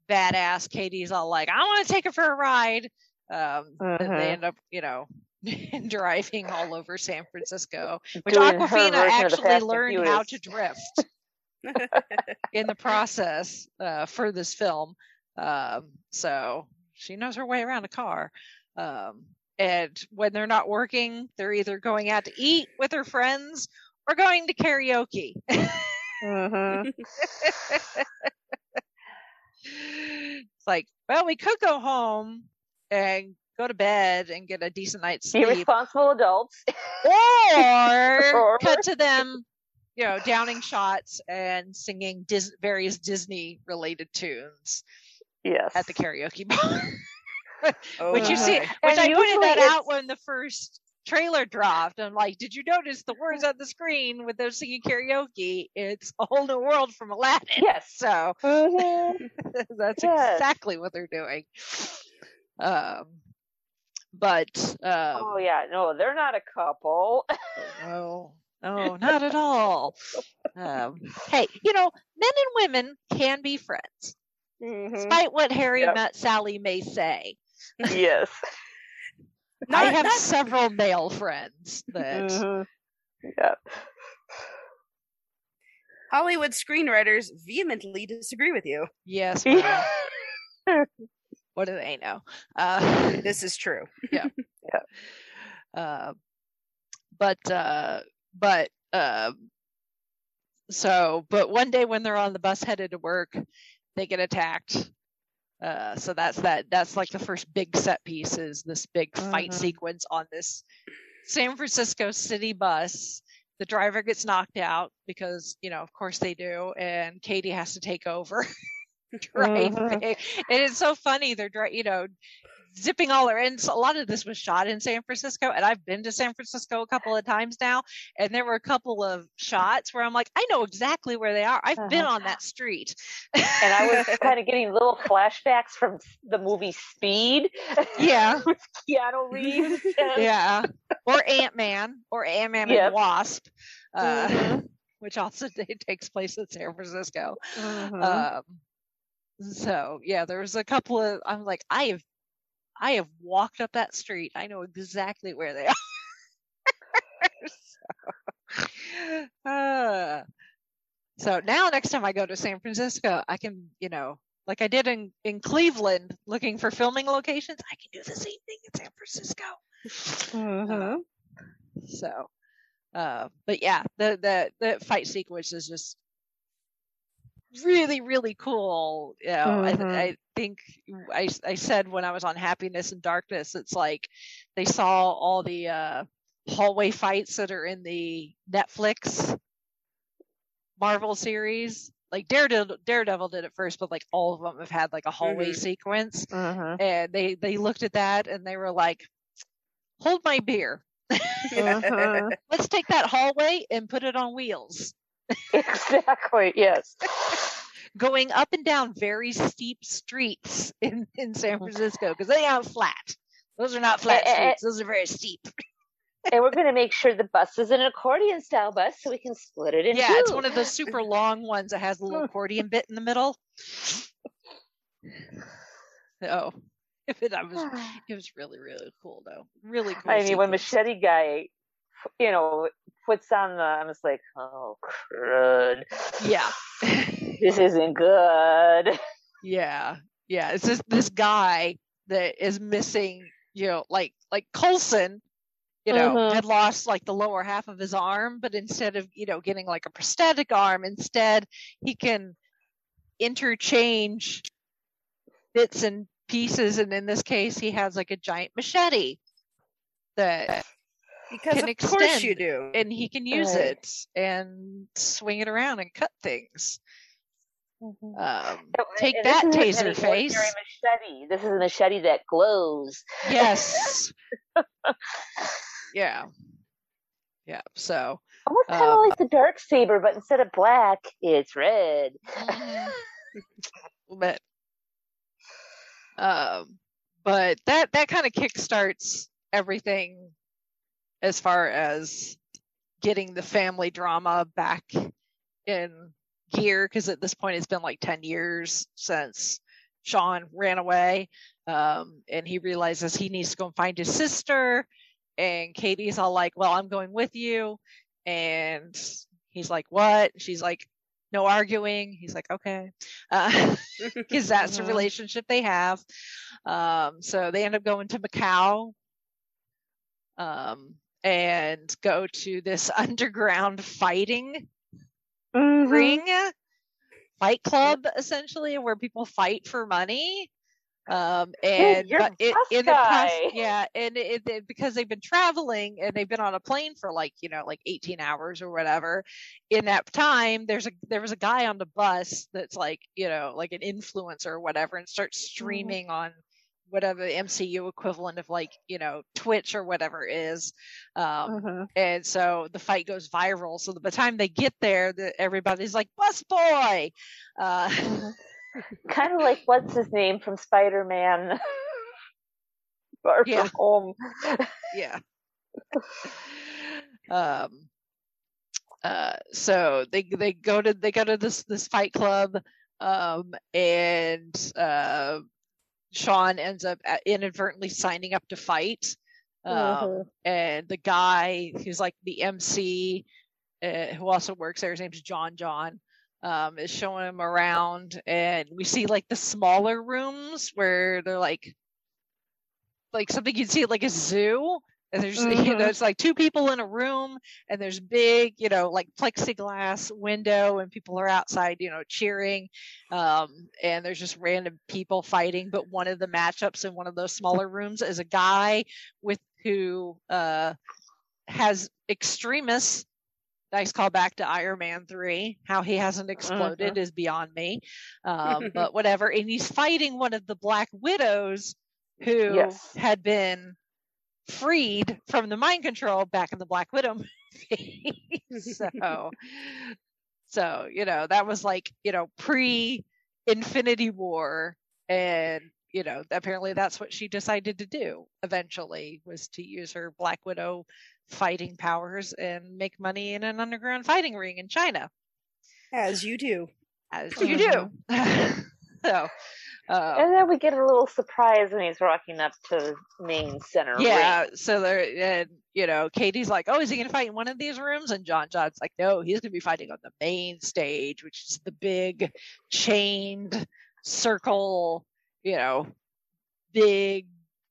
badass. Katie's all like, I want to take her for a ride. Um, and they Mhm. end up, you know, driving all over San Francisco, which Doing Awkwafina version of the actually learned how to drift in the process uh, for this film. Um, so she knows her way around a car. Um, and when they're not working, they're either going out to eat with her friends or going to karaoke. Mhm. It's like, well, we could go home and go to bed and get a decent night's sleep, Irresponsible adults. or Or- cut to them, you know, downing shots and singing Dis- various Disney related tunes Yes. at the karaoke bar. Oh, which you see, oh, which And I pointed that out when the first trailer dropped. I'm like, did you notice the words on the screen with them singing karaoke? It's a whole new world from Aladdin. Yes. So Mhm. that's Yes. exactly what they're doing. Um, but um, Oh yeah, no, they're not a couple. no, no, not at all. Um, hey, you know, men and women can be friends, Mhm. despite what Harry Yep. met Sally may say. Yes. I have not- several male friends that Mhm. Yeah. Hollywood screenwriters vehemently disagree with you. yes, what do they know? Uh, This is true. Yeah. yeah. Uh, but uh, but uh, so but one day when they're on the bus headed to work, they get attacked. Uh, so that's that. That's like the first big set piece is this big fight Mhm. sequence on this San Francisco city bus. The driver gets knocked out because you know, of course they do, and Katie has to take over driving. And it's so funny. They're dri- you know zipping all around. So a lot of this was shot in San Francisco, and I've been to San Francisco a couple of times now, and there were a couple of shots where I'm like, I know exactly where they are. I've been Uh-huh. on that street. and I was kind of getting little flashbacks from the movie Speed. Yeah, With Keanu Reeves. yeah, or Ant Man, or Ant Man Yep. and Wasp, uh, Mhm. which also takes place in San Francisco. Mhm. Um, so yeah, there was a couple of I'm like, I have I have walked up that street. I know exactly where they are. so, uh, so now next time I go to San Francisco, I can, you know, like I did in, in Cleveland looking for filming locations, I can do the same thing in San Francisco. Mhm. So, uh, but yeah, the, the, the fight sequence is just really, really cool. You know, Mhm. I, I think I, I said when I was on Happiness and Darkness, it's like they saw all the, uh, hallway fights that are in the Netflix Marvel series. Like Daredevil, Daredevil did it first, but like all of them have had like a hallway Mhm. sequence Mhm. and they they looked at that and they were like hold my beer Mhm. let's take that hallway and put it on wheels Exactly. Yes. going up and down very steep streets in in san mm-hmm. francisco because they aren't flat those are not flat streets those are very steep and we're going to make sure the bus is an accordion style bus so we can split it in yeah two. it's one of those super long ones that has a little mm. accordion bit in the middle oh it, was, it was really really cool though really cool I mean, when. Machete Guy, you know, puts on the, I'm just like, oh, crud. yeah This isn't good. Yeah, yeah. It's just this guy that is missing, you know, like like Coulson, you know, Mhm. had lost like the lower half of his arm, but instead of you know getting like a prosthetic arm, instead he can interchange bits and pieces, and in this case, he has like a giant machete that Because Can of course you extend do. and he can use Right. it and swing it around and cut things. Um, And- take that, taser an face. Machete. This is a machete that glows. Yes. yeah. Yeah. So. Almost kind of Um, like the dark saber, but instead of black, it's red. mhm. but Um, but that that kind of kickstarts everything as far as getting the family drama back in gear because at this point it's been like 10 years since Sean ran away um, and he realizes he needs to go and find his sister and Katie's all like well I'm going with you and he's like what? She's like no arguing. He's like okay. Because uh, that's the relationship they have. Um, so they end up going to Macau. Um, and go to this underground fighting Mhm. ring fight club essentially where people fight for money. Um and it, in the past, yeah and it, it because they've been traveling and they've been on a plane for like you know like 18 hours or whatever in that time there's a there was a guy on the bus that's like you know like an influencer or whatever and starts streaming on whatever the MCU equivalent of like you know Twitch or whatever is um Mhm. and so the fight goes viral. So by the time they get there, the, everybody's like, "Bus boy!" Uh, kind of like what's his name from Spider Man. Far Yeah. from home. yeah. um. Uh. So they they go to they go to this this fight club, um, and uh, Sean ends up inadvertently signing up to fight. Um, Mhm. and the guy who's like the MC, uh, who also works there, his name's John John, um, is showing him around, and we see like the smaller rooms where they're like, like something you'd see at like a zoo. And there's you know Mhm. it's like two people in a room, and there's big you know like plexiglass window, and people are outside you know cheering, um, and there's just random people fighting. But one of the matchups in one of those smaller rooms is a guy with who uh, has Extremis. Nice callback to Iron Man 3. How he hasn't exploded is beyond me. Um, but whatever. And he's fighting one of the Black Widows who Yes. had been freed from the mind control back in the Black Widow movie. so, so, you know, that was like, you know, pre Infinity War. And you know, apparently that's what she decided to do eventually was to use her Black Widow fighting powers and make money in an underground fighting ring in China, As you do. as you do. so, uh, And then we get a little surprise when he's walking up to the main center yeah, ring. so there, and you know, Katie's like, "Oh, is he going to fight in one of these rooms?" And John John's like, "No, he's going to be fighting on the main stage, which is the big chained circle, you know, big,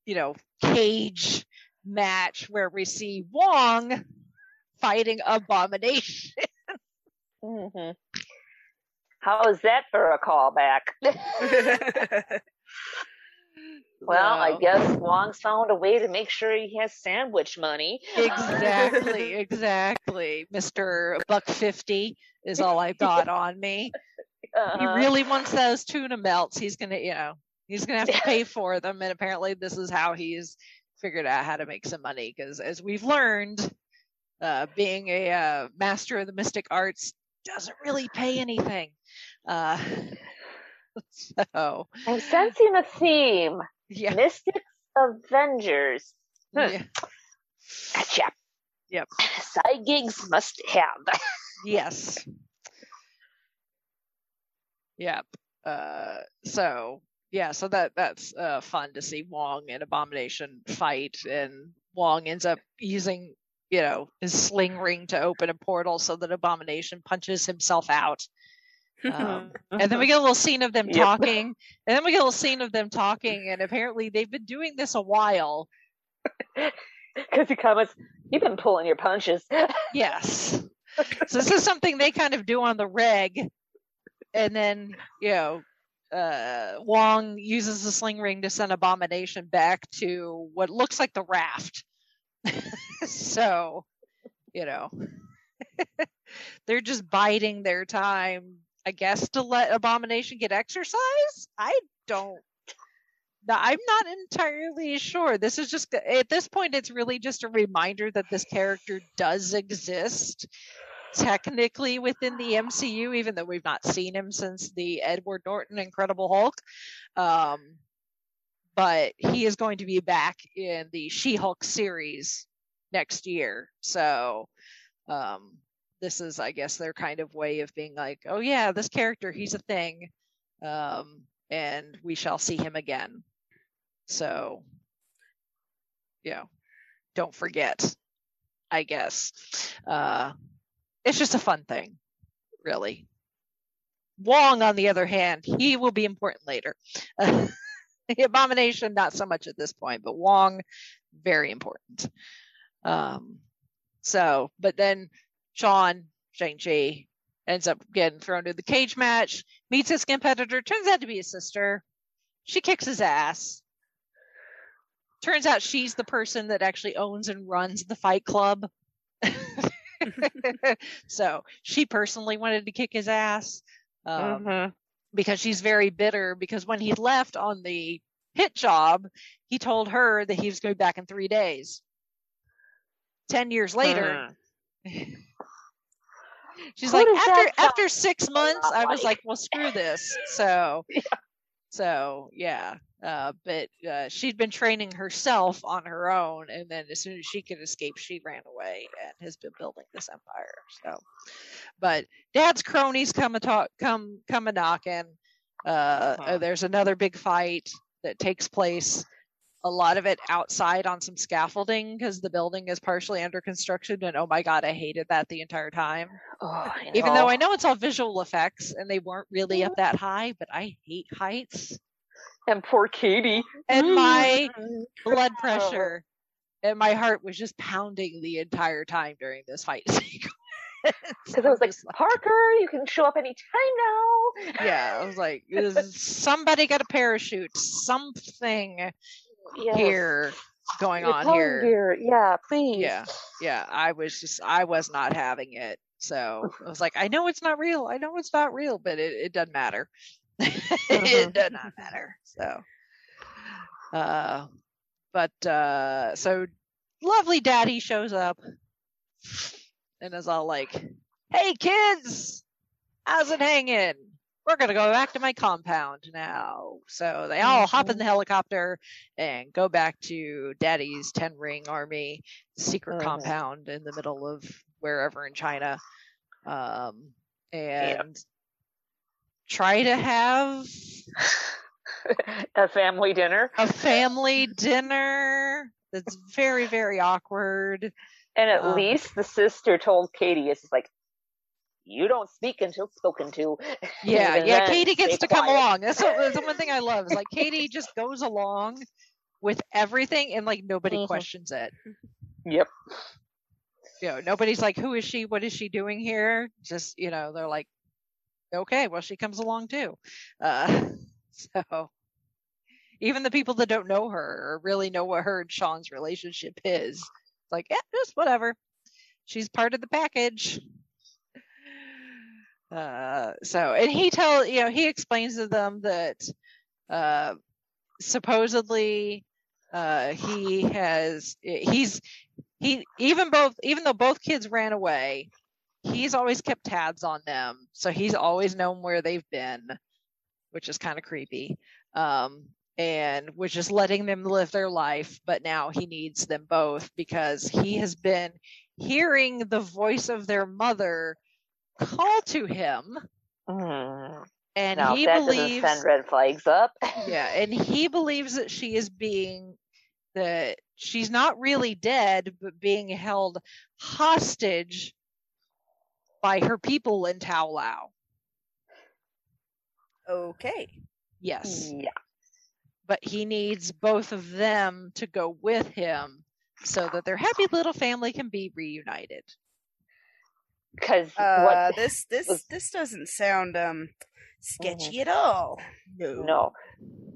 you know, cage match where we see Wong fighting Abomination." hmm How is that for a callback? well, I guess Wong's found a way to make sure he has sandwich money. exactly, exactly. Mister Buck Fifty is all I've got on me. he Uh-huh. really wants those tuna melts. He's gonna, you know, he's gonna have to pay for them, and apparently this is how he's figured out how to make some money. Because as we've learned, uh, being a uh, master of the mystic arts doesn't really pay anything. Uh, so I'm sensing a theme. yeah, Mystics Avengers. Hmm. yeah, Gotcha. Yep. Side gigs must have. yes, yep. Uh, so yeah, so that that's uh, fun to see Wong and Abomination fight, and Wong ends up using you know his sling ring to open a portal so that Abomination punches himself out. Um, and then we get a little scene of them Yep. talking, and then we get a little scene of them talking, and apparently they've been doing this a while. Because he comments, You've been pulling your punches. Yes. so this is something they kind of do on the reg, and then you know, uh, Wong uses the sling ring to send Abomination back to what looks like the raft. so, you know, they're just biding their time, I guess, to let Abomination get exercise. I don't. I'm not entirely sure. This is just at this point, it's really just a reminder that this character does exist technically within the MCU, even though we've not seen him since the Edward Norton Incredible Hulk. Um, but he is going to be back in the She-Hulk series next year. So um, this is, I guess, their kind of way of being like, oh yeah, this character, he's a thing, um, and we shall see him again. So, yeah, don't forget. I guess uh, it's just a fun thing, really. Wong, on the other hand, he will be important later. the abomination, not so much at this point, but Wong, very important. Um, so, but then Sean, Shang-Chi, ends up getting thrown to the cage match, meets his competitor, turns out to be his sister. She kicks his ass. Turns out she's the person that actually owns and runs the fight club. so she personally wanted to kick his ass um, Mhm. because she's very bitter because when he left on the hit job, he told her that he was going back in three days. Ten years later, she's Who like, does after that after six months, I was like? like, well, screw this. So, Yeah. so yeah. Uh, but uh, she'd been training herself on her own, and then as soon as she could escape, she ran away and has been building this empire. So, but Dad's cronies come a talk, come come a knocking. Uh, uh, Uh-huh. there's another big fight that takes place. A lot of it outside on some scaffolding because the building is partially under construction. And oh my god, I hated that the entire time. Oh, Even though. I know it's all visual effects and they weren't really up that high, but I hate heights. and poor Katie. And my blood Oh. pressure and my heart was just pounding the entire time during this fight sequence. Because I was like, Parker, you can show up anytime now. yeah, I was like, somebody got a parachute, something Yes. here going Your on phone here. Yeah, please. Yeah, yeah. I was just, I was not having it. So I was like, I know it's not real. I know it's not real, but it, it doesn't matter. it does not matter. So, uh, but uh, so lovely daddy shows up and is all like, "Hey kids, how's it hanging? We're gonna go back to my compound now." So they all hop in the helicopter and go back to Daddy's ten ring army secret Mhm. compound in the middle of wherever in China, um, and try to have A family dinner. a family dinner. That's very very awkward. And at Um, least the sister told Katie, it's like, you don't speak until spoken to. Yeah, yeah. then, Katie gets stay to come along. That's, what, that's the one thing I love. Is like Katie just goes along with everything, and like nobody Mhm. questions it. Yep. You know, nobody's like, "Who is she? What is she doing here?" Just you know, they're like, "Okay, well, she comes along too." Uh, so even the people that don't know her or really know what her and Sean's relationship is, it's like, yeah, just whatever. She's part of the package. Uh, so, and he tell you know he explains to them that uh, supposedly uh, he has he's he even both even though both kids ran away, he's always kept tabs on them, so he's always known where they've been, which is kind of creepy. Um, and was just letting them live their life, but now he needs them both because he has been hearing the voice of their mother call to him, Mm. and Now, he that believes send red flags up. yeah, and he believes that she is being that she's not really dead, but being held hostage by her people in Ta Lo. Okay. Yes, Yeah. but he needs both of them to go with him so that their happy little family can be reunited. Because Uh, what? this this was- this doesn't sound um sketchy at all. No. No.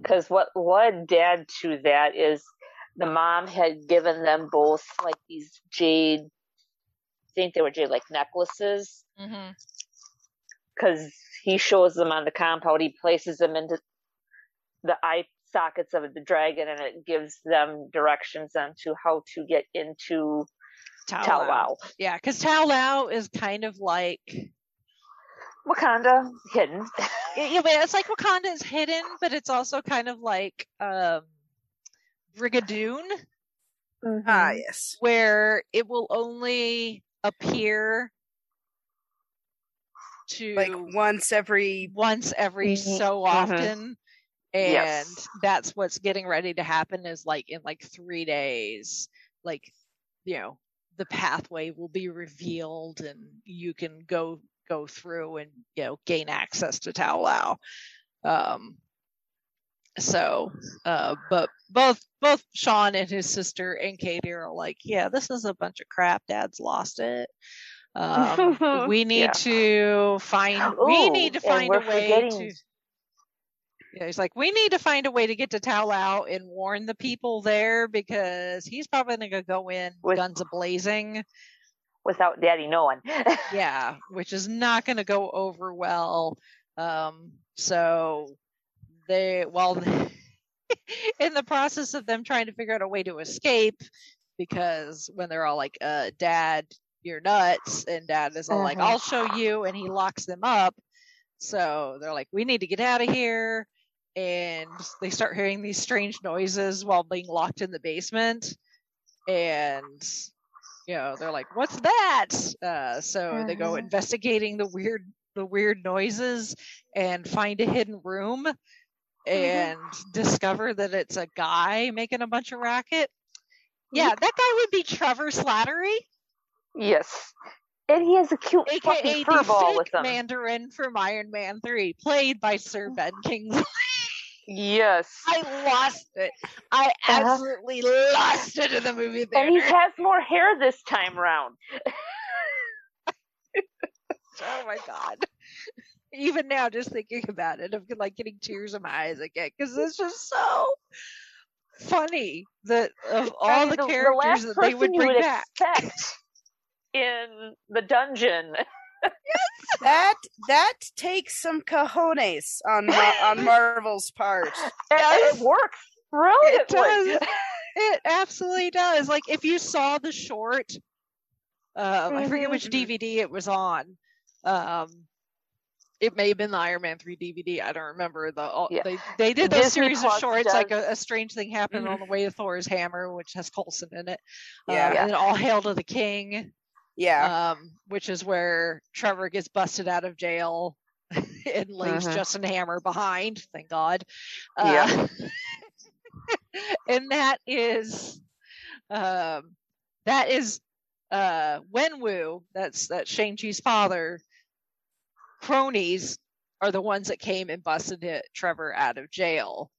Because what led dad to that is the mom had given them both like these jade, I think they were jade like necklaces. Mm-hmm. Because he shows them on the compound, he places them into the eye sockets of the dragon, and it gives them directions on to how to get into Tao, Ta Lo. Lao. Yeah, because Ta Lo is kind of like Wakanda hidden. yeah, but it's like Wakanda is hidden, but it's also kind of like um Brigadoon, Mhm. Ah, yes. where it will only appear to Like once every. once every Mhm, so mhm. often. And Yes. that's what's getting ready to happen is like in like three days, like, you know, the pathway will be revealed and you can go go through and you know gain access to Ta Lo. Um so uh but both both Sean and his sister and Katie are like, yeah, this is a bunch of crap. Dad's lost it. Um, we need Yeah. to find. we need to find a way forgetting- to. Yeah, he's like, we need to find a way to get to Ta Lo and warn the people there because he's probably gonna go in With- guns a blazing. Without Daddy knowing. Yeah, which is not gonna go over well. Um, so they, well, in the process of them trying to figure out a way to escape, because when they're all like, uh, "Dad, you're nuts," and Dad is all like, Uh-huh. "I'll show you," and he locks them up. So they're like, "We need to get out of here." And they start hearing these strange noises while being locked in the basement. And you know, they're like, "What's that?" Uh, so they go Uh-huh. investigating the weird, the weird noises, and find a hidden room, and discover that it's a guy making a bunch of racket. Yeah, that guy would be Trevor Slattery, yes. And he has a cute aka fluffy the fur with him. Mandarin from Iron Man Three, played by Sir Ben Kingsley. Yes. I lost it. I Uh-huh. absolutely lost it in the movie theater. And he has more hair this time round. Oh my god. Even now, just thinking about it, I'm like getting tears in my eyes again because it's just so funny that of all I mean, the, the characters last that they would bring would back. in the dungeon. That that takes some cojones on on Marvel's part. And it works brilliantly. does. It absolutely does. Like if you saw the short, um, I forget which. DVD it was on. Um, it may have been the Iron Man three DVD. I don't remember. The all, Yeah. they they did those Disney series of Plus shorts like a, a strange thing happened Mhm. on the way to Thor's hammer, which has Coulson in it. Uh, Yeah. and then All Hail to the King, Yeah. um, which is where Trevor gets busted out of jail and leaves Mhm. Justin Hammer behind. Thank God. Yeah. Uh, and that is, um, that is uh, Wenwu. That's that Shang Chi's father. Cronies are the ones that came and busted it, Trevor out of jail.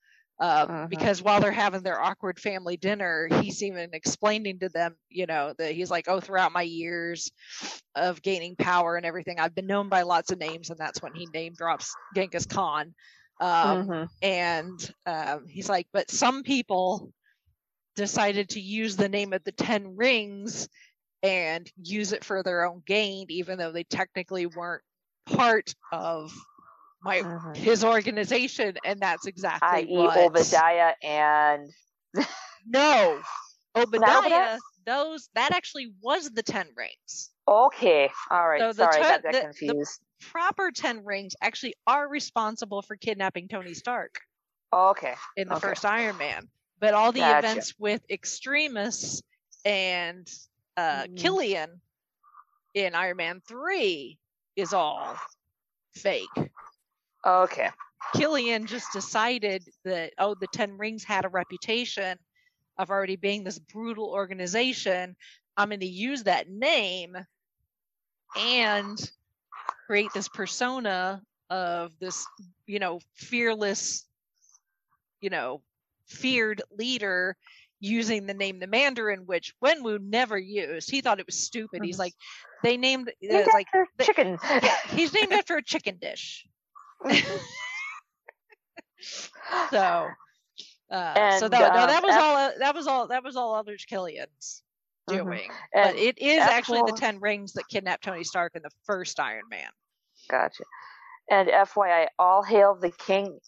Um, Mhm. Because while they're having their awkward family dinner, he's even explaining to them, you know, that he's like, oh, throughout my years of gaining power and everything, I've been known by lots of names, and that's when he name drops Genghis Khan. Um, Mhm. and um, he's like, but some people decided to use the name of the Ten Rings and use it for their own gain, even though they technically weren't part of my Mhm. his organization, and that's exactly I.e. what. Obadiah and No, Obadiah. Those that actually was the Ten Rings. okay, all right. So the Sorry, I got that the- the- confused. Proper Ten Rings actually are responsible for kidnapping Tony Stark. okay, in the Okay. first Iron Man. But all the Gotcha. events with Extremis and uh, Mhm. Killian in Iron Man 3 is all fake. Okay. Killian just decided that, oh, the Ten Rings had a reputation of already being this brutal organization. I'm going to use that name and create this persona of this, you know, fearless, you know, feared leader using the name the Mandarin, which Wenwu never used. He thought it was stupid. He's Mhm. like, they named it like after the- chicken. yeah, he's named after a chicken dish. So, uh, so And, that, no, um, that was F- all. uh, That was all. That was all Aldrich Killian's Mhm. doing. And but it is actually the F1 Ten Rings that kidnapped Tony Stark in the first Iron Man. Gotcha. And FYI, All Hail the King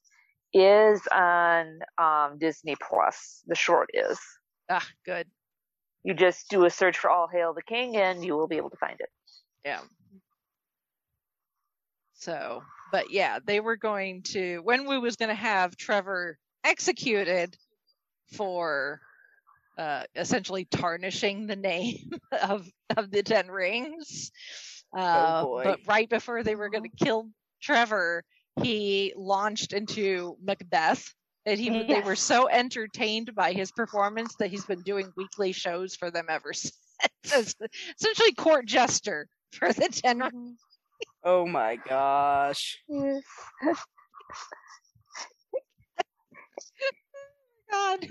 is on um, Disney Plus. The short is. Ah, good. You just do a search for All Hail the King, and you will be able to find it. Yeah. So, but yeah, they were going to Wenwu was going to have Trevor executed for uh, essentially tarnishing the name of of the Ten Rings. Uh, boy. but right before they were going to kill Trevor, he launched into Macbeth. And he, they were so entertained by his performance that he's been doing weekly shows for them ever since. Essentially court jester for the Ten Rings. Oh my gosh. God.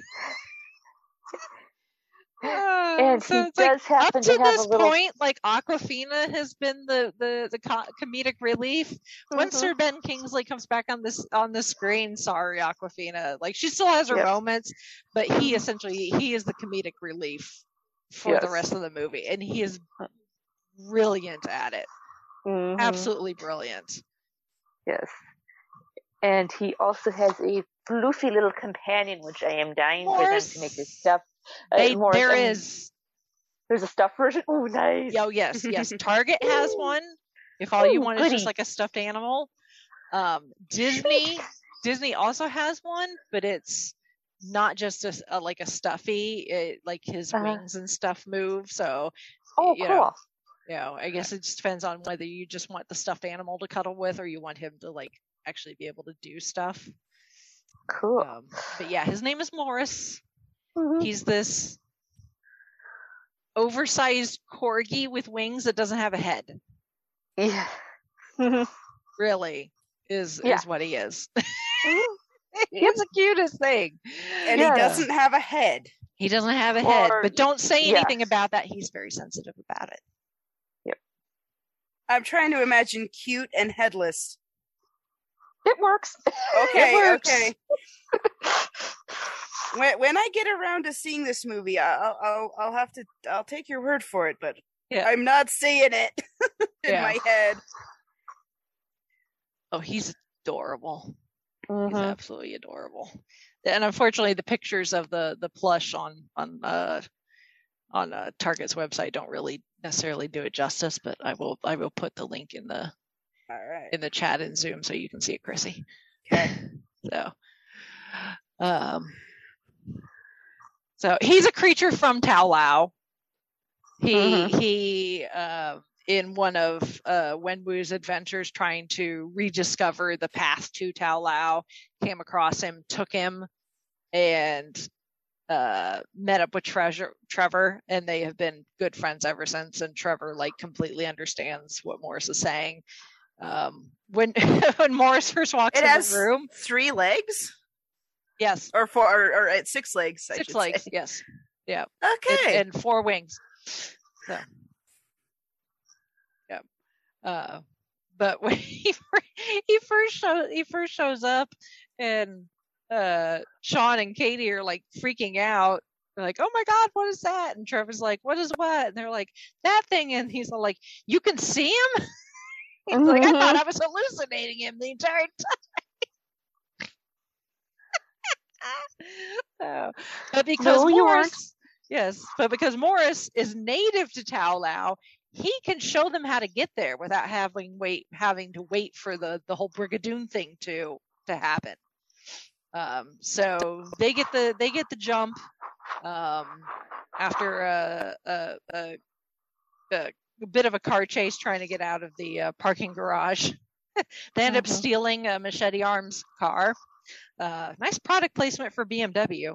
Uh, And so he it's like, happen up to, to have this a little. point, like Awkwafina has been the the the co- comedic relief. Once Mhm. Sir Ben Kingsley comes back on this on the screen, sorry Awkwafina, like she still has her Yep. moments, but he essentially he is the comedic relief for the rest of the movie, and he is brilliant at it. Mhm. Absolutely brilliant. Yes. And he also has a floofy little companion, which I am dying for them to make this stuff. Uh, They, is There's a stuffed version. Oh, nice. Oh yes, yes. Target has one. If all you Ooh, want is just like a stuffed animal. Um, Disney Disney also has one, but it's not just a, a- like a stuffy. It, like his Uh-huh. wings and stuff move. So Oh, you cool. know, you know, I guess it just depends on whether you just want the stuffed animal to cuddle with, or you want him to like actually be able to do stuff. Cool. Um, but yeah, his name is Morris. Mhm. He's this oversized corgi with wings that doesn't have a head. Yeah. really is Yeah. is what he is. Mhm. He's the cutest thing. And Yeah. he doesn't have a head. He doesn't have a head, Or- but don't say yeah. anything about that. He's very sensitive about it. I'm trying to imagine cute and headless. It works. Okay, works. okay. When when I get around to seeing this movie, I- I'll I'll I'll have to I'll take your word for it, but Yeah. I'm not seeing it in Yeah. my head. Oh, he's adorable. He's Mhm. absolutely adorable. And unfortunately, the pictures of the the plush on on uh on uh, Target's website don't really necessarily do it justice. But I will I will put the link in the All right. in the chat in Zoom so you can see it, Chrissy. Okay. So, um, so he's a creature from Ta Lo. He Mhm. he uh, in one of uh, Wenwu's adventures, trying to rediscover the path to Ta Lo, came across him, took him, and uh, met up with Treasure Trevor, and they have been good friends ever since. And Trevor like completely understands what Morris is saying. Um, when when Morris first walks It in the room, three legs yes, or four or, or it's six legs. I six legs, say. yes, Yeah. Okay. and, and four wings. So, yeah. Uh, but when he he first shows he first shows up, and uh, Sean and Katie are like freaking out. They're like, "Oh my God, what is that?" And Trevor's like, "What is what?" And they're like, "That thing." And he's like, "You can see him." He's like, "I thought I was hallucinating him the entire time." so, but because No, Morris, yes, but because Morris is native to Ta Lo, he can show them how to get there without having wait having to wait for the the whole Brigadoon thing to to happen. Um, so they get the they get the jump um, after a, a, a, a bit of a car chase trying to get out of the uh, parking garage. they end up Mhm. stealing a Machete Arms car. Uh, nice product placement for BMW.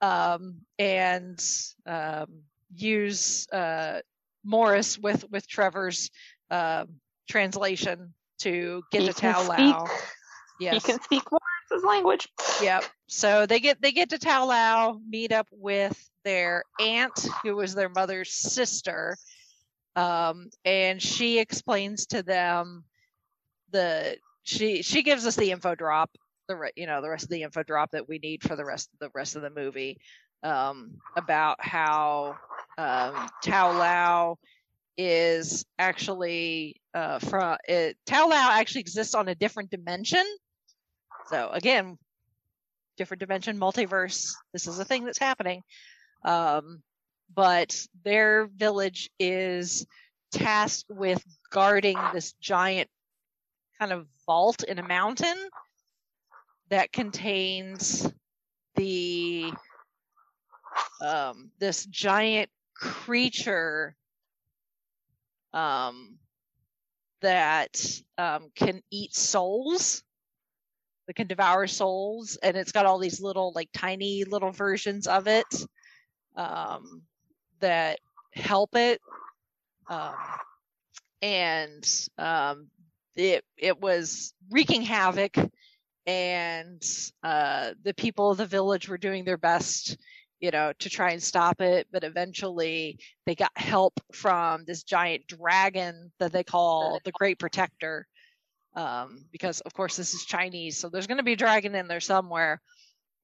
Um, and um, use uh, Morris with with Trevor's uh, translation to get He to Ta. Lo. Yes. He can speak Morris's language. Yep. So they get they get to Ta Lo, meet up with their aunt, who was their mother's sister, um, and she explains to them the she she gives us the info drop, the re- you know the rest of the info drop that we need for the rest of the rest of the movie um, about how um, Ta Lo is actually uh, from it, Ta Lo actually exists on a different dimension. So again, different dimension, multiverse. This is a thing that's happening. Um, but their village is tasked with guarding this giant kind of vault in a mountain that contains the um, this giant creature um, that um, can eat souls that can devour souls and it's got all these little like tiny little versions of it um, that help it. Um, and um, it it was wreaking havoc and uh, the people of the village were doing their best you know to try and stop it but eventually they got help from this giant dragon that they call the great protector um, because of course this is chinese so there's going to be a dragon in there somewhere.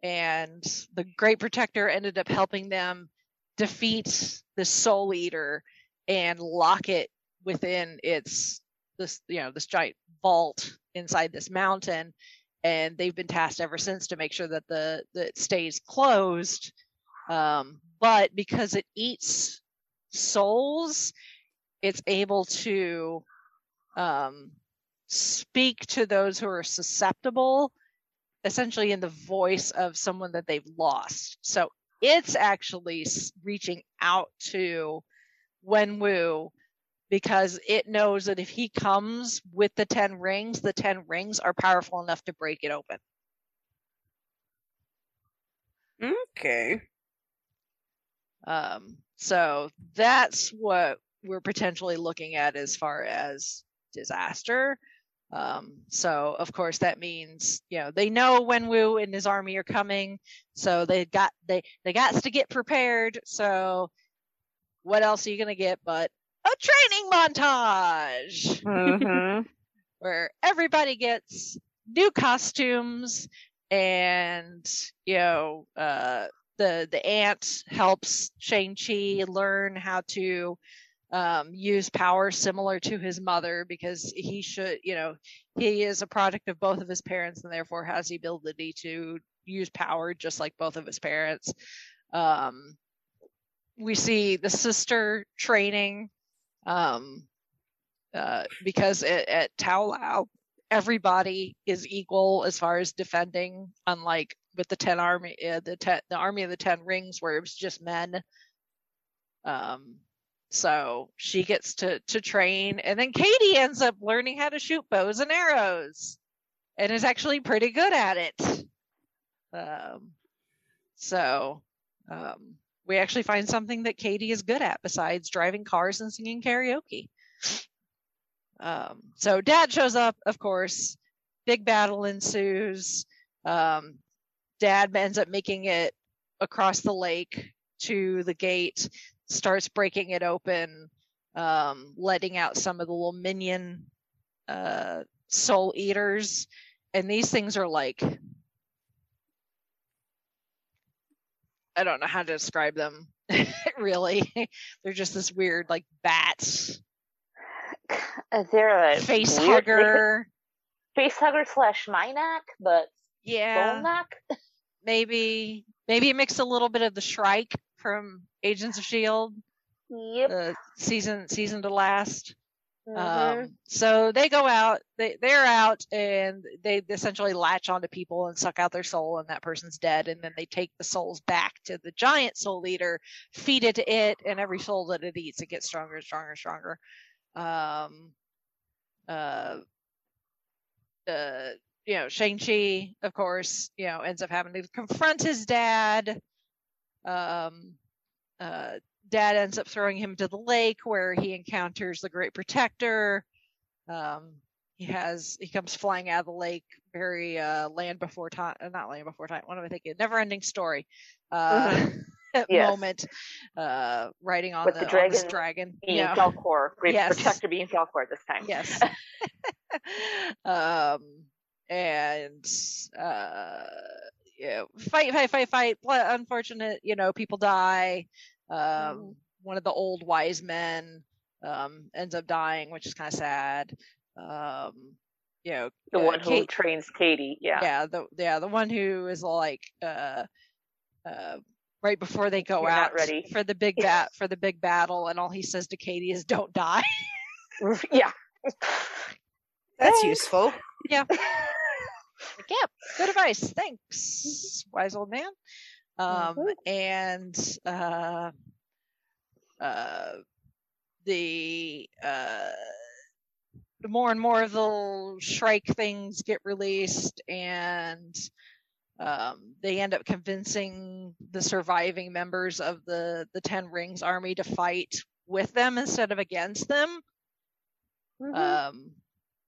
And the great protector ended up helping them defeat the soul eater and lock it within its this you know this giant vault inside this mountain. And they've been tasked ever since to make sure that the that it stays closed. Um, but because it eats souls it's able to um, speak to those who are susceptible essentially in the voice of someone that they've lost so it's actually reaching out to wenwu because it knows that if he comes with the 10 rings, the 10 rings are powerful enough to break it open. Okay. Um, so that's what we're potentially looking at as far as disaster. Um, so of course that means you know they know Wenwu and his army are coming, so they got they they got to get prepared. So what else are you gonna get but a training montage Mm-hmm. where everybody gets new costumes and you know uh, the the aunt helps Shang Chi learn how to um, use power similar to his mother because he should you know he is a product of both of his parents and therefore has the ability to use power just like both of his parents. Um, we see the sister training um, uh, because at, at Ta Lo, everybody is equal as far as defending, unlike with the ten army, uh, the ten, the army of the ten rings, where it was just men. Um, so she gets to to train, and then Katie ends up learning how to shoot bows and arrows, and is actually pretty good at it. Um, so um, we actually find something that Katie is good at besides driving cars and singing karaoke. Um, so dad shows up, of course. Big battle ensues. Um, dad ends up making it across the lake to the gate, starts breaking it open, um, letting out some of the little minion uh, soul eaters. And these things are like I don't know how to describe them really. They're just this weird like bats. They're a face weird- hugger. face hugger slash Minoc, but Yeah. Maybe maybe it mixed a little bit of the Shrike from Agents of Shield, Yep. the season season to last. Mhm. Um, so they go out, they they're out, and they essentially latch onto people and suck out their soul, and that person's dead. And then they take the souls back to the giant soul leader, feed it to it, and every soul that it eats, it gets stronger and stronger and stronger. Um, uh, uh, you know, Shang Chi, of course, you know, ends up having to confront his dad. Um, uh, dad ends up throwing him to the lake where he encounters the great protector um he has he comes flying out of the lake very uh land before time uh, not land before time what am i thinking never ending story uh Yes. moment uh riding on With the, the on this dragon dragon being yeah Falkor, great Yes. protector being Falkor this time. yes um and uh fight fight fight fight Bl- unfortunate you know people die um Mhm. one of the old wise men um ends up dying which is kind of sad um you know The uh, one who Kate- trains Katie. Yeah. yeah the yeah the one who is like uh uh right before they go You're out ready. for the big bat for the big battle and all he says to Katie is don't die Yeah. That's useful. useful. Like, yeah, good advice. Thanks, wise old man. Um, Mhm. and uh, uh, the uh, more and more of the Shrike things get released, and um, they end up convincing the surviving members of the the Ten Rings army to fight with them instead of against them. Mhm. Um,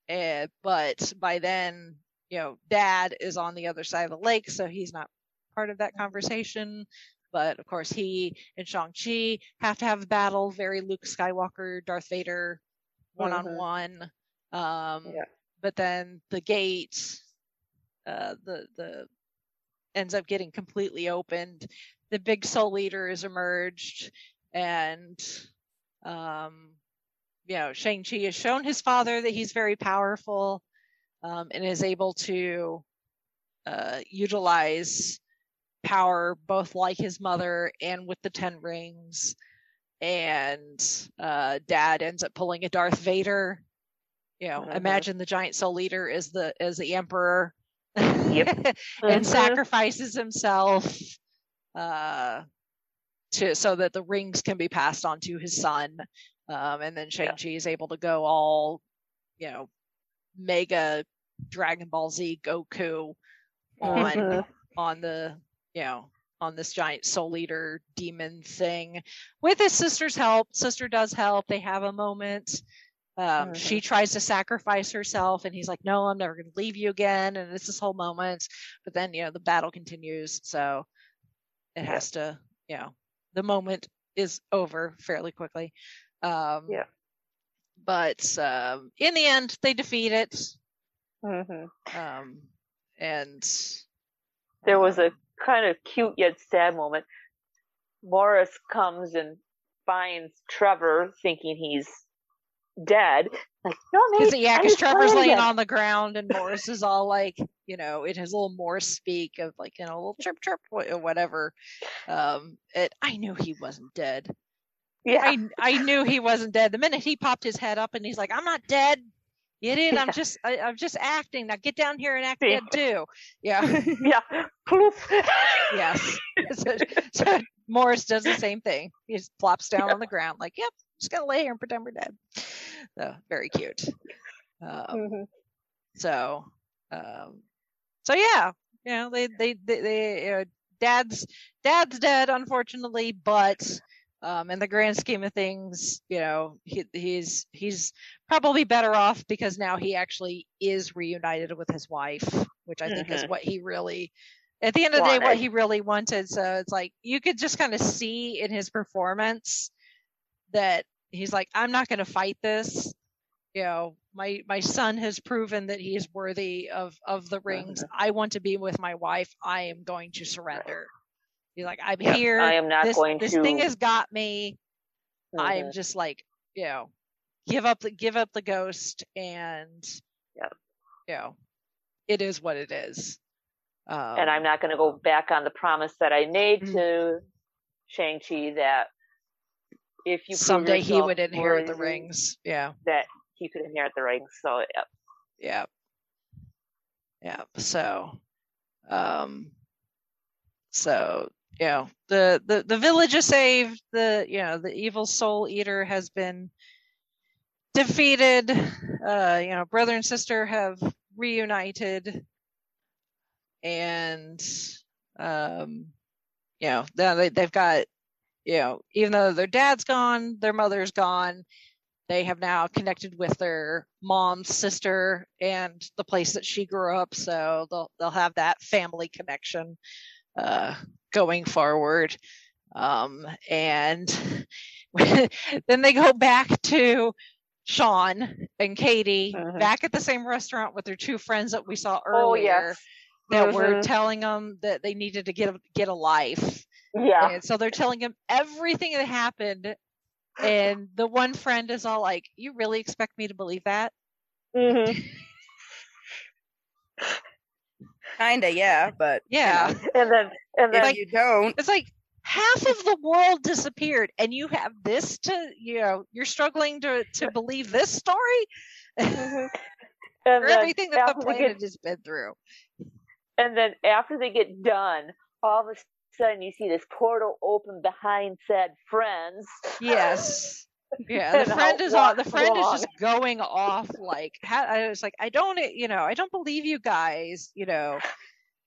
eh, but by then, you know, Dad is on the other side of the lake, so he's not part of that conversation. But of course, he and Shang Chi have to have a battle, very Luke Skywalker, Darth Vader, one on one. Um, But then the gate, uh, the the ends up getting completely opened. The big Soul Eater is emerged, and um, you know, Shang Chi has shown his father that he's very powerful, um, and is able to uh, utilize power both like his mother and with the Ten Rings. And uh, Dad ends up pulling a Darth Vader. You know, Mhm. imagine the giant soul leader is the is the emperor. Yep. and Mhm. sacrifices himself uh, to so that the rings can be passed on to his son. Um, and then Shang Chi is able to go all, you know, mega Dragon Ball Z Goku on Mhm. on the you know on this giant soul eater demon thing with his sister's help. Sister does help. They have a moment. Um, She tries to sacrifice herself, and he's like, "No, I'm never going to leave you again." And it's this whole moment. But then, you know, the battle continues, so it Yeah. has to, you know, the moment is over fairly quickly. Um, Yeah. But um, in the end, they defeat it. Mhm. Um, and There was a kind of cute yet sad moment. Morris comes and finds Trevor thinking he's dead. Like, no, Because yeah, because Trevor's laying again." on the ground and Morris is all like, you know, in his little Morse speak of like, you know, a little chirp chirp, or whatever. Um, it, I knew he wasn't dead. Yeah. I I knew he wasn't dead. The minute he popped his head up and he's like, "I'm not dead." Get in. I'm just I, I'm just acting. Now get down here and act Yeah. dead too. Yeah. yeah. Yes. So, so Morris does the same thing. He just plops down on the ground like, "Yep, just gonna lay here and pretend we're dead." So very cute. Um, Mhm. so, um, so yeah, you know, they, they, they, they uh, dad's, dad's dead, unfortunately, but, um, in the grand scheme of things, you know, he, he's, he's probably better off because now he actually is reunited with his wife, which I think is Mhm. what he really, at the end of the day, what he really wanted. So it's like, you could just kind of see in his performance that he's like, I'm not going to fight this. You know my my son has proven that he is worthy of of the rings. I want to be with my wife. I am going to surrender he's like i'm Yep, here I am not this, going this to. This thing has got me i'm Mhm. just like you know give up the give up the ghost and Yep. you know it is what it is um, and I'm not going to go back on the promise that I made Mhm. to Shang Chi that if you someday he would inherit the rings yeah that he could inherit the rings. So yeah. yeah yeah so um so you know the the the village is saved. The you know the evil soul eater has been defeated. Uh you know brother and sister have reunited. And um you know now they, they've got you know even though their dad's gone their mother's gone they have now connected with their mom's sister and the place that she grew up. So they'll they'll have that family connection. Uh, going forward um, and then they go back to Sean and Katie Mhm. back at the same restaurant with their two friends that we saw Oh earlier yes. that were Mhm. telling them that they needed to get a, get a life Yeah. and so they're telling him everything that happened. And the one friend is all like, You really expect me to believe that? Mhm. Kinda, yeah, but Yeah. And then and then if you don't, It's like half of the world disappeared and you have this to you know, you're struggling to to believe this story Mhm. and then everything that the planet get has been through. and then after they get done, all of a sudden you see this portal open behind said friends. Yes. Yeah, the friend is on. The walks friend is just going off like ha- I was like, I don't, eh, you know, I don't believe you guys, you know,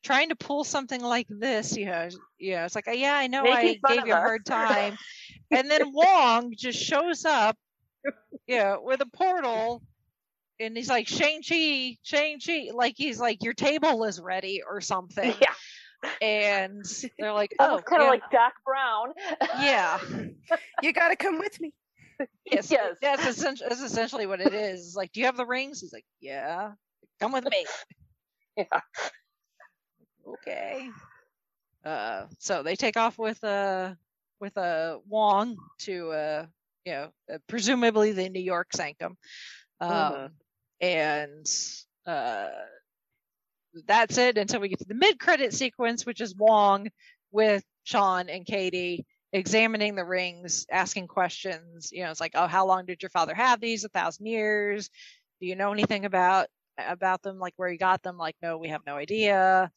trying to pull something like this, you know, you know, it's like, uh, yeah, I know, Making I gave you a us. hard time, and then Wong just shows up, you know, with a portal, and he's like, Shang Chi, Shang Chi, like he's like, your table is ready or something, Yeah, and they're like, oh, almost kind of yeah, like Doc Brown. yeah. You gotta come with me. Yes, Yes. that's, essentially, that's essentially what it is. It's like, do you have the rings? He's like, yeah. Come with me. Yeah. Okay. Uh, so they take off with uh with uh Wong to uh you know uh, presumably the New York Sanctum, um, Mhm. and uh that's it until we get to the mid credit sequence, which is Wong with Sean and Katie examining the rings, asking questions. You know, it's like, oh, how long did your father have these? A thousand years. Do you know anything about about them? Like where he got them? Like, no, we have no idea.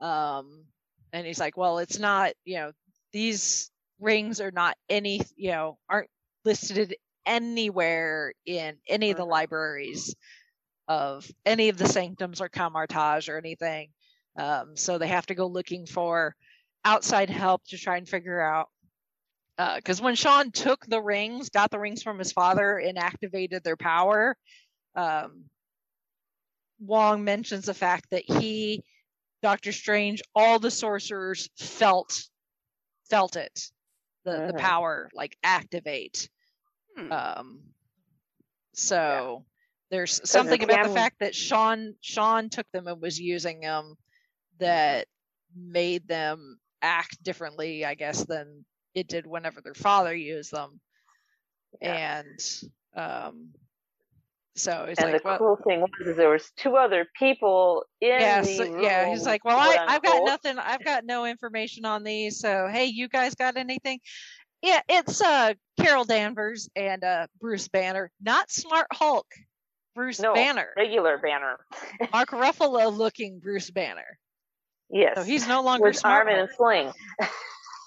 Um, and he's like, well, it's not. You know, these rings are not any. You know, aren't listed anywhere in any of the libraries of any of the sanctums or Kamar-Taj or anything. Um, so they have to go looking for outside help to try and figure out. Because when Sean took the rings, got the rings from his father, and activated their power, um, Wong mentions the fact that he, Doctor Strange, all the sorcerers felt felt it, the the Mhm. power like activate. Hmm. Um, so there's something about the fact that Sean Sean took them and was using them that made them act differently, I guess, than it did whenever their father used them. Yeah. And um, so it's and like, the well, cool thing was is there was two other people in yeah, the so- room. yeah. He's like, well, I, I've got nothing. I've got no information on these. So hey, you guys got anything? Yeah, it's uh Carol Danvers and uh Bruce Banner, not Smart Hulk. Bruce No, Banner, regular banner. Mark Ruffalo looking Bruce Banner. Yes. So he's no longer with Smart arm in a Hulk. sling.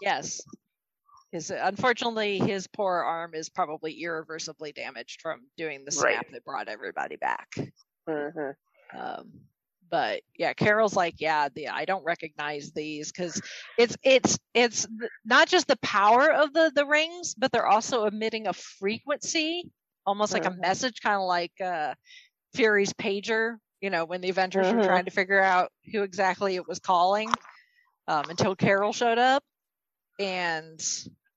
Yes. His unfortunately his poor arm is probably irreversibly damaged from doing the Right. snap that brought everybody back. hmm Um, but yeah, Carol's like, yeah, the I don't recognize these because it's it's it's not just the power of the the rings, but they're also emitting a frequency, almost like a Mhm. message, kind of like uh, Fury's pager. You know, when the Avengers were Mhm. trying to figure out who exactly it was calling, um, until Carol showed up, and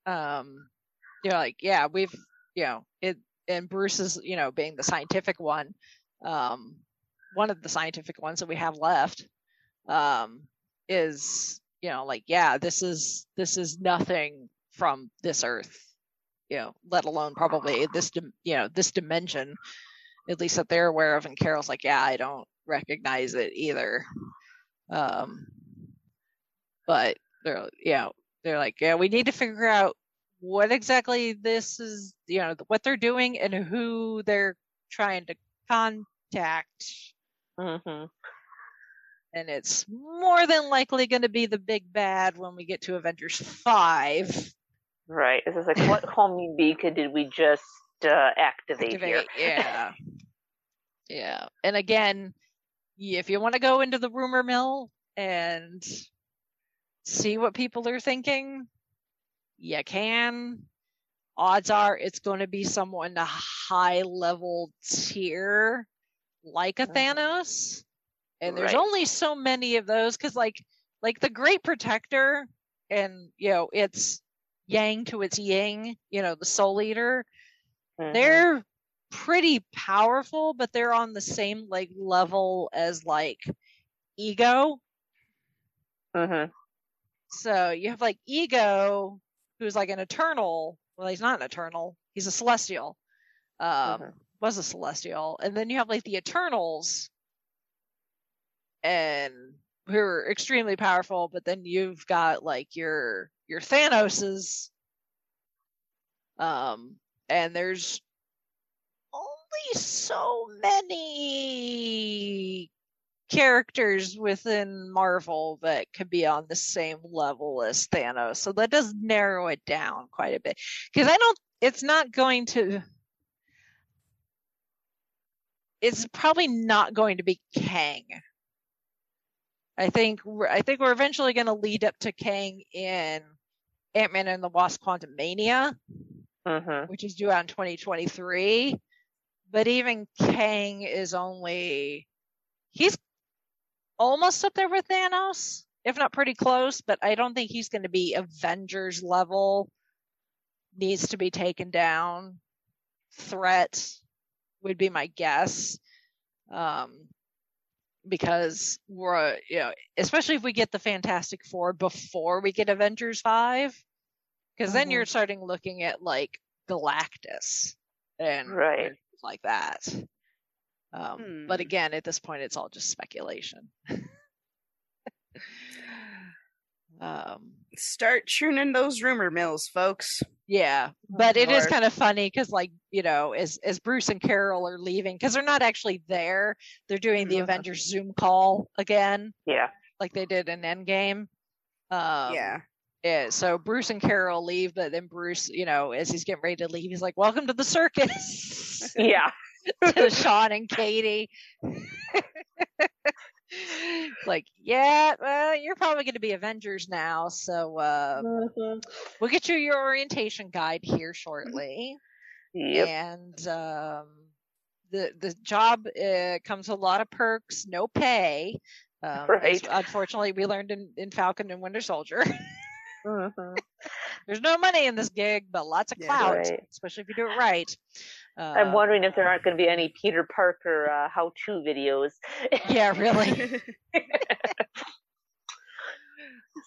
um, you're like, yeah, we've you know it, and Bruce is you know being the scientific one. Um, one of the scientific ones that we have left um, is you know like yeah this is this is nothing from this earth you know let alone probably this you know this dimension at least that they're aware of and carol's like yeah i don't recognize it either um but they're you know they're like yeah we need to figure out what exactly this is you know what they're doing and who they're trying to contact hmm and it's more than likely going to be the big bad when we get to Avengers 5. Right. This is like, what homing beacon did we just uh, activate, here? Yeah. yeah. And again, if you want to go into the rumor mill and see what people are thinking, you can. Odds are it's going to be someone a high level tier like a Mhm. Thanos. And there's Right. only so many of those because like like the Great Protector and you know it's Yang to its Ying, you know, the Soul Eater, Mhm. they're pretty powerful, but they're on the same like level as like ego. Mhm. So you have like ego, who's like an eternal. Well, he's not an eternal. He's a celestial. Um, was a celestial, and then you have like the Eternals, and who are extremely powerful. But then you've got like your your Thanoses, um, and there's only so many characters within Marvel that could be on the same level as Thanos. So that does narrow it down quite a bit. Because I don't it's not going to it's probably not going to be Kang. I think we're, I think we're eventually going to lead up to Kang in Ant Man and the Wasp: Quantumania, hmm which is due out in 2023. But even Kang is only he's almost up there with Thanos, if not pretty close. But I don't think he's going to be Avengers level. Needs to be taken down. Threat would be my guess. Um, because we're you know especially if we get the fantastic four before we get avengers 5 because then Mhm. you're starting looking at like galactus and Right. like that um, but Hmm. again at this point it's all just speculation um, Start tuning those rumor mills, folks. yeah but it is kind of funny because like you know as as bruce and carol are leaving because they're not actually there they're doing the Mhm. avengers zoom call again Yeah. like they did in Endgame. Um, yeah. yeah. So Bruce and Carol leave, but then Bruce, you know, as he's getting ready to leave, he's like, "Welcome to the circus," Yeah. to Sean and Katie. like, yeah, well, you're probably going to be Avengers now, so uh, Mhm. we'll get you your orientation guide here shortly. Yep. And um, the the job uh, comes with a lot of perks, no pay. Um, Right. unfortunately, we learned in, in Falcon and Winter Soldier. Mhm. There's no money in this gig, but lots of Yeah. clout, Right. especially if you do it right. Uh, I'm wondering if there aren't going to be any Peter Parker uh, how-to videos. Yeah, really.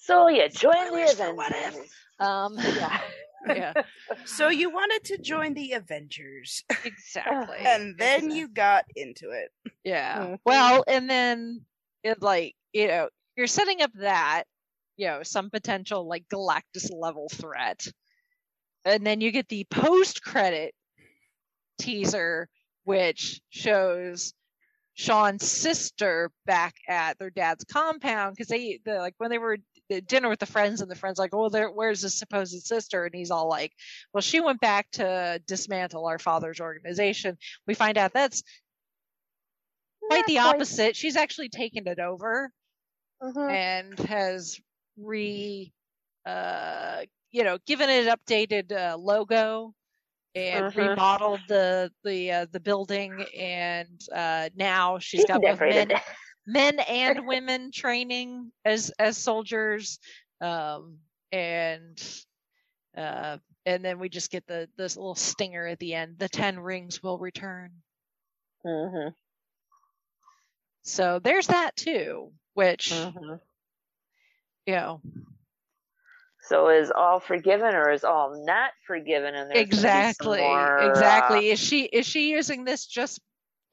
So yeah, join the Spoilers for What If. Um, Yeah. yeah, so you wanted to join the Avengers, exactly. and then Exactly. you got into it. Yeah. Mhm. Well, and then it like, you know, you're setting up that, you know, some potential like Galactus level threat. And then you get the post credit teaser, which shows Sean's sister back at their dad's compound because they, the, like, when they were at dinner with the friends, and the friends like, "Oh, there, where's his supposed sister?" And he's all like, "Well, she went back to dismantle our father's organization." We find out that's quite the opposite. She's actually taken it over Mhm. and has re, uh, you know, given it an updated uh, logo and Mhm. remodeled the the uh, the building, and uh, now she's got both men, men and women training as as soldiers, um, and uh, and then we just get the this little stinger at the end. The ten rings will return. Mhm. So there's that too, which Mhm. you know So is all forgiven or is all not forgiven? And be some exactly uh, exactly. is she is she using this just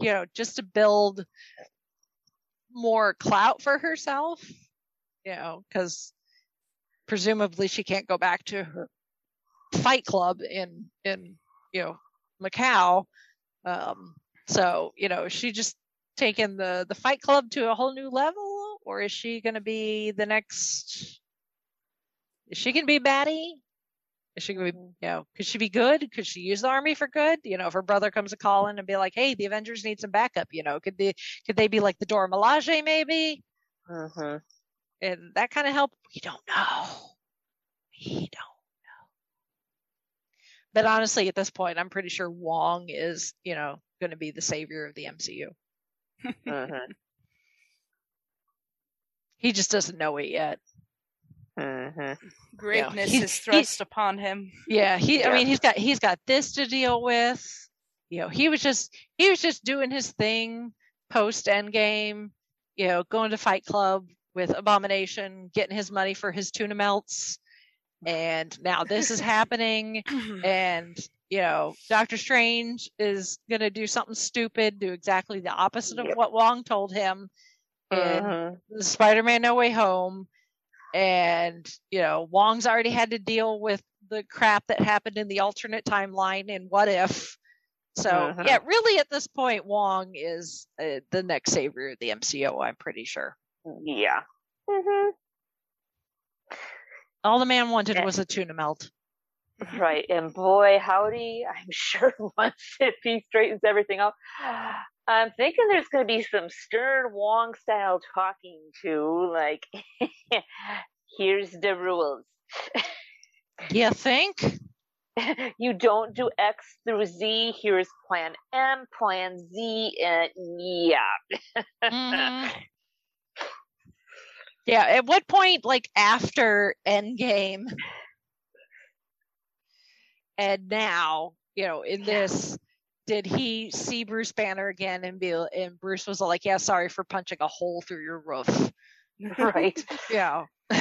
you know just to build more clout for herself? You know because presumably she can't go back to her fight club in in you know macau. Um so you know is she just taking the the fight club to a whole new level or is she going to be the next is she going to be baddie is she going to be, you know, could she be good? Could she use the army for good? You know, if her brother comes a calling and be like, "Hey, the Avengers need some backup," you know, could they could they be like the Dora Milaje maybe? mhm. And that kind of help? We don't know. We don't know. But honestly, at this point, I'm pretty sure Wong is, you know, going to be the savior of the MCU. Mhm. He just doesn't know it yet. Mhm. Greatness he's- is thrust upon him. Yeah, he. I mean, he's got he's got this to deal with. You know, he was just he was just doing his thing post Endgame. You know, going to Fight Club with Abomination, getting his money for his tuna melts, and now this is happening. And you know, Doctor Strange is gonna do something stupid, do exactly the opposite of Yep. what Wong told him in the Spider-Man No Way Home, and you know Wong's already had to deal with the crap that happened in the alternate timeline and What If. So Mhm. yeah, really at this point, Wong is uh, the next savior of the MCU. I'm pretty sure. Yeah. hmm All the man wanted Eh. was a tuna melt. Right. And boy, howdy, I'm sure once if he straightens everything out, I'm thinking there's going to be some stern Wong style talking to, like, here's the rules. You think? you don't do X through Z. Here's plan M, plan Z, and yeah. Mhm. Yeah. At what point, like after Endgame, and now, you know, in this, did he see Bruce Banner again and be and Bruce was like, "Yeah, sorry for punching a hole through your roof." right. Yeah.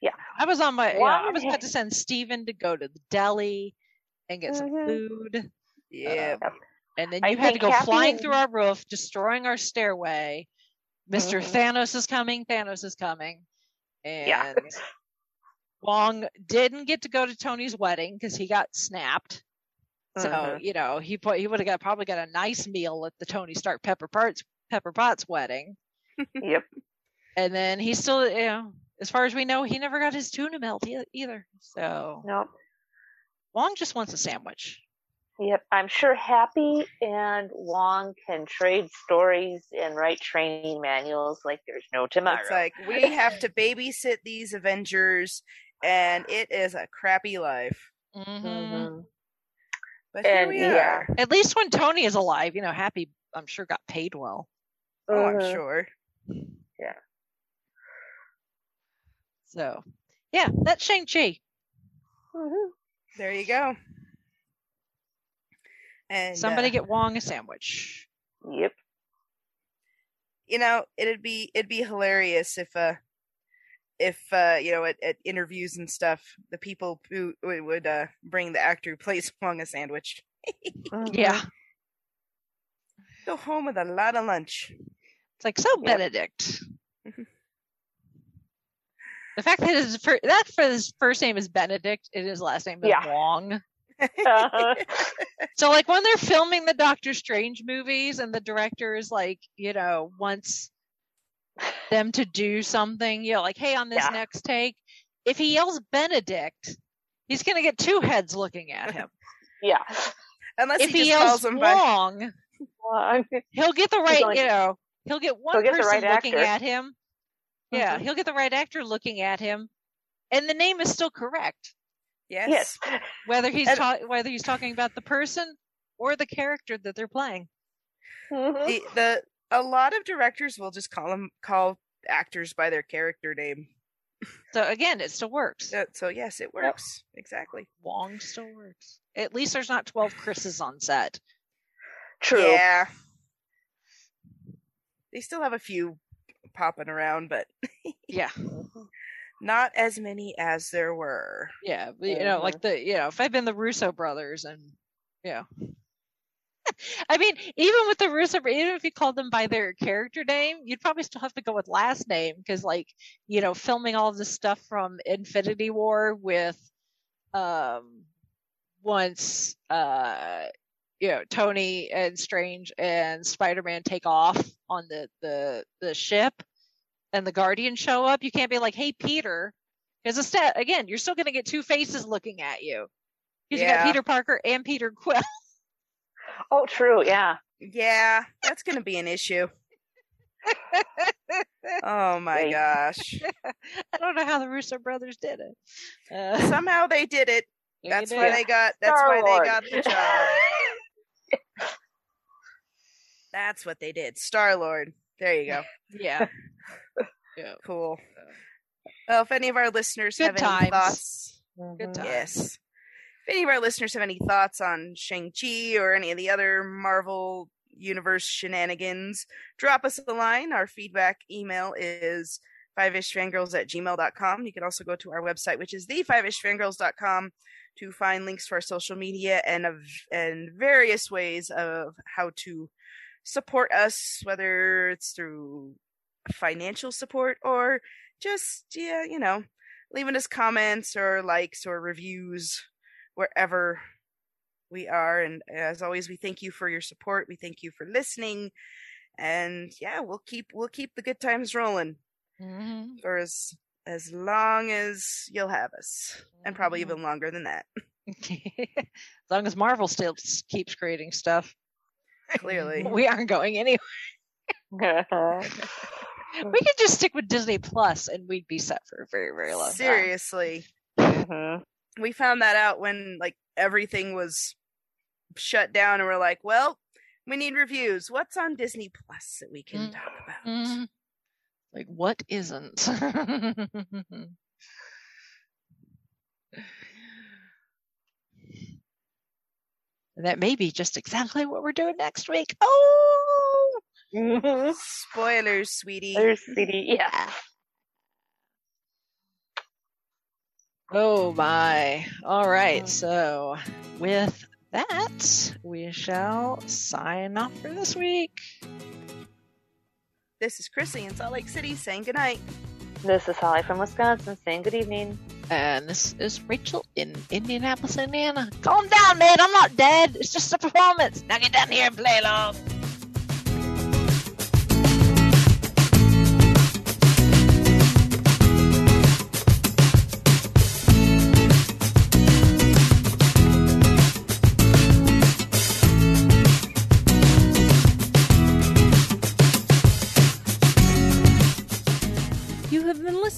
Yeah. I was on my. You know, I was about to send Steven to go to the deli and get some Mhm. food. Yeah. Um, and then I you had to go Happy flying and- through our roof, destroying our stairway. mister Mhm. Thanos is coming. Thanos is coming. And Yeah. Wong didn't get to go to Tony's wedding because he got snapped. So Mhm. you know he put he would have got probably got a nice meal at the Tony Stark Pepper Potts Pepper Potts wedding. Yep. And then he still, you know, as far as we know, he never got his tuna melt e- either. So Nope. Wong just wants a sandwich. Yep, I'm sure Happy and Wong can trade stories and write training manuals like there's no tomorrow. It's like we have to babysit these Avengers, and it is a crappy life. hmm Mhm. But here And, we yeah. are. At least when Tony is alive, you know, Happy, I'm sure, got paid well. Oh, I'm sure. Yeah. So, yeah, that's Shang Chi. Mhm. There you go. And Somebody uh, get Wong a sandwich. Yep. you know, it'd be it'd be hilarious if uh if uh you know at, at interviews and stuff, the people who would, would uh bring the actor who plays Wong a sandwich. Mhm. Yeah, Go home with a lot of lunch. it's like so Yep. Benedict. the fact that his fir- that for his first name is Benedict and his last name is Yeah. Wong. Uh-huh. So like when they're filming the Doctor Strange movies and the director is like, you know, wants them to do something, you know, like, hey, on this Yeah. next take, if he yells Benedict, he's gonna get two heads looking at him. yeah. Unless if he he just calls yells him by Wong, Wong. he'll get the right, only- you know, he'll get one he'll get the person right looking actor. at him. Yeah, Mhm. he'll get the right actor looking at him, and the name is still correct, yes. Yes. whether he's And- ta- whether he's talking about the person or the character that they're playing. Mhm. The, the a lot of directors will just call them call actors by their character name. So again, it still works. Uh, so yes, it works exactly. Wong still works. At least there's not 12 Chris's on set. True. Yeah. They still have a few popping around, but Yeah. not as many as there were. Yeah. You know, like the, you know, if I'd been the Russo brothers and, you know. I mean, even with the Russo, even if you called them by their character name, you'd probably still have to go with last name because, like, you know, filming all this stuff from Infinity War with, um, once, uh, you know, Tony and Strange and Spider-Man take off on the the the ship, and the Guardians show up. You can't be like, "Hey, Peter," because instead, again, you're still going to get two faces looking at you. Because you got Peter Parker and Peter Quill. Oh, true. Yeah. Yeah, that's going to be an issue. Oh my Right. gosh. I don't know how the Russo brothers did it. Uh, Somehow they did it. That's why they got that's why Star-Lord. they got the job. That's what they did. Star Lord. There you go. Yeah. yeah. Cool. Well, if any of our listeners Good have times. any thoughts, Good Mhm. times. yes. If any of our listeners have any thoughts on Shang-Chi or any of the other Marvel Universe shenanigans, drop us a line. Our feedback email is fiveishfangirls at gmail.com. You can also go to our website, which is the fiveishfangirls.com to find links to our social media and of and various ways of how to support us, whether it's through financial support or just yeah, you know, leaving us comments or likes or reviews wherever We are, and as always, we thank you for your support. We thank you for listening, and yeah, we'll keep we'll keep the good times rolling Mhm. for as as long as you'll have us, and probably Mhm. even longer than that. as long as Marvel still keeps creating stuff, Clearly, we aren't going anywhere. We could just stick with Disney Plus, and we'd be set for a very, very long time. seriously, Mhm. We found that out when like everything was shut down, and we're like, well, we need reviews. What's on Disney Plus that we can Mm. talk about? Mhm. Like, what isn't? That may be just exactly what we're doing next week. Oh. Spoilers, sweetie. There's CD. Yeah. Oh mm-hmm. my! All right, mm-hmm. so with that, we shall sign off for this week. This is Chrissy in Salt Lake City saying goodnight. This is Holly from Wisconsin saying good evening. And this is Rachel in Indianapolis, Indiana. Calm down, man. I'm not dead. It's just a performance. Now get down here and play along.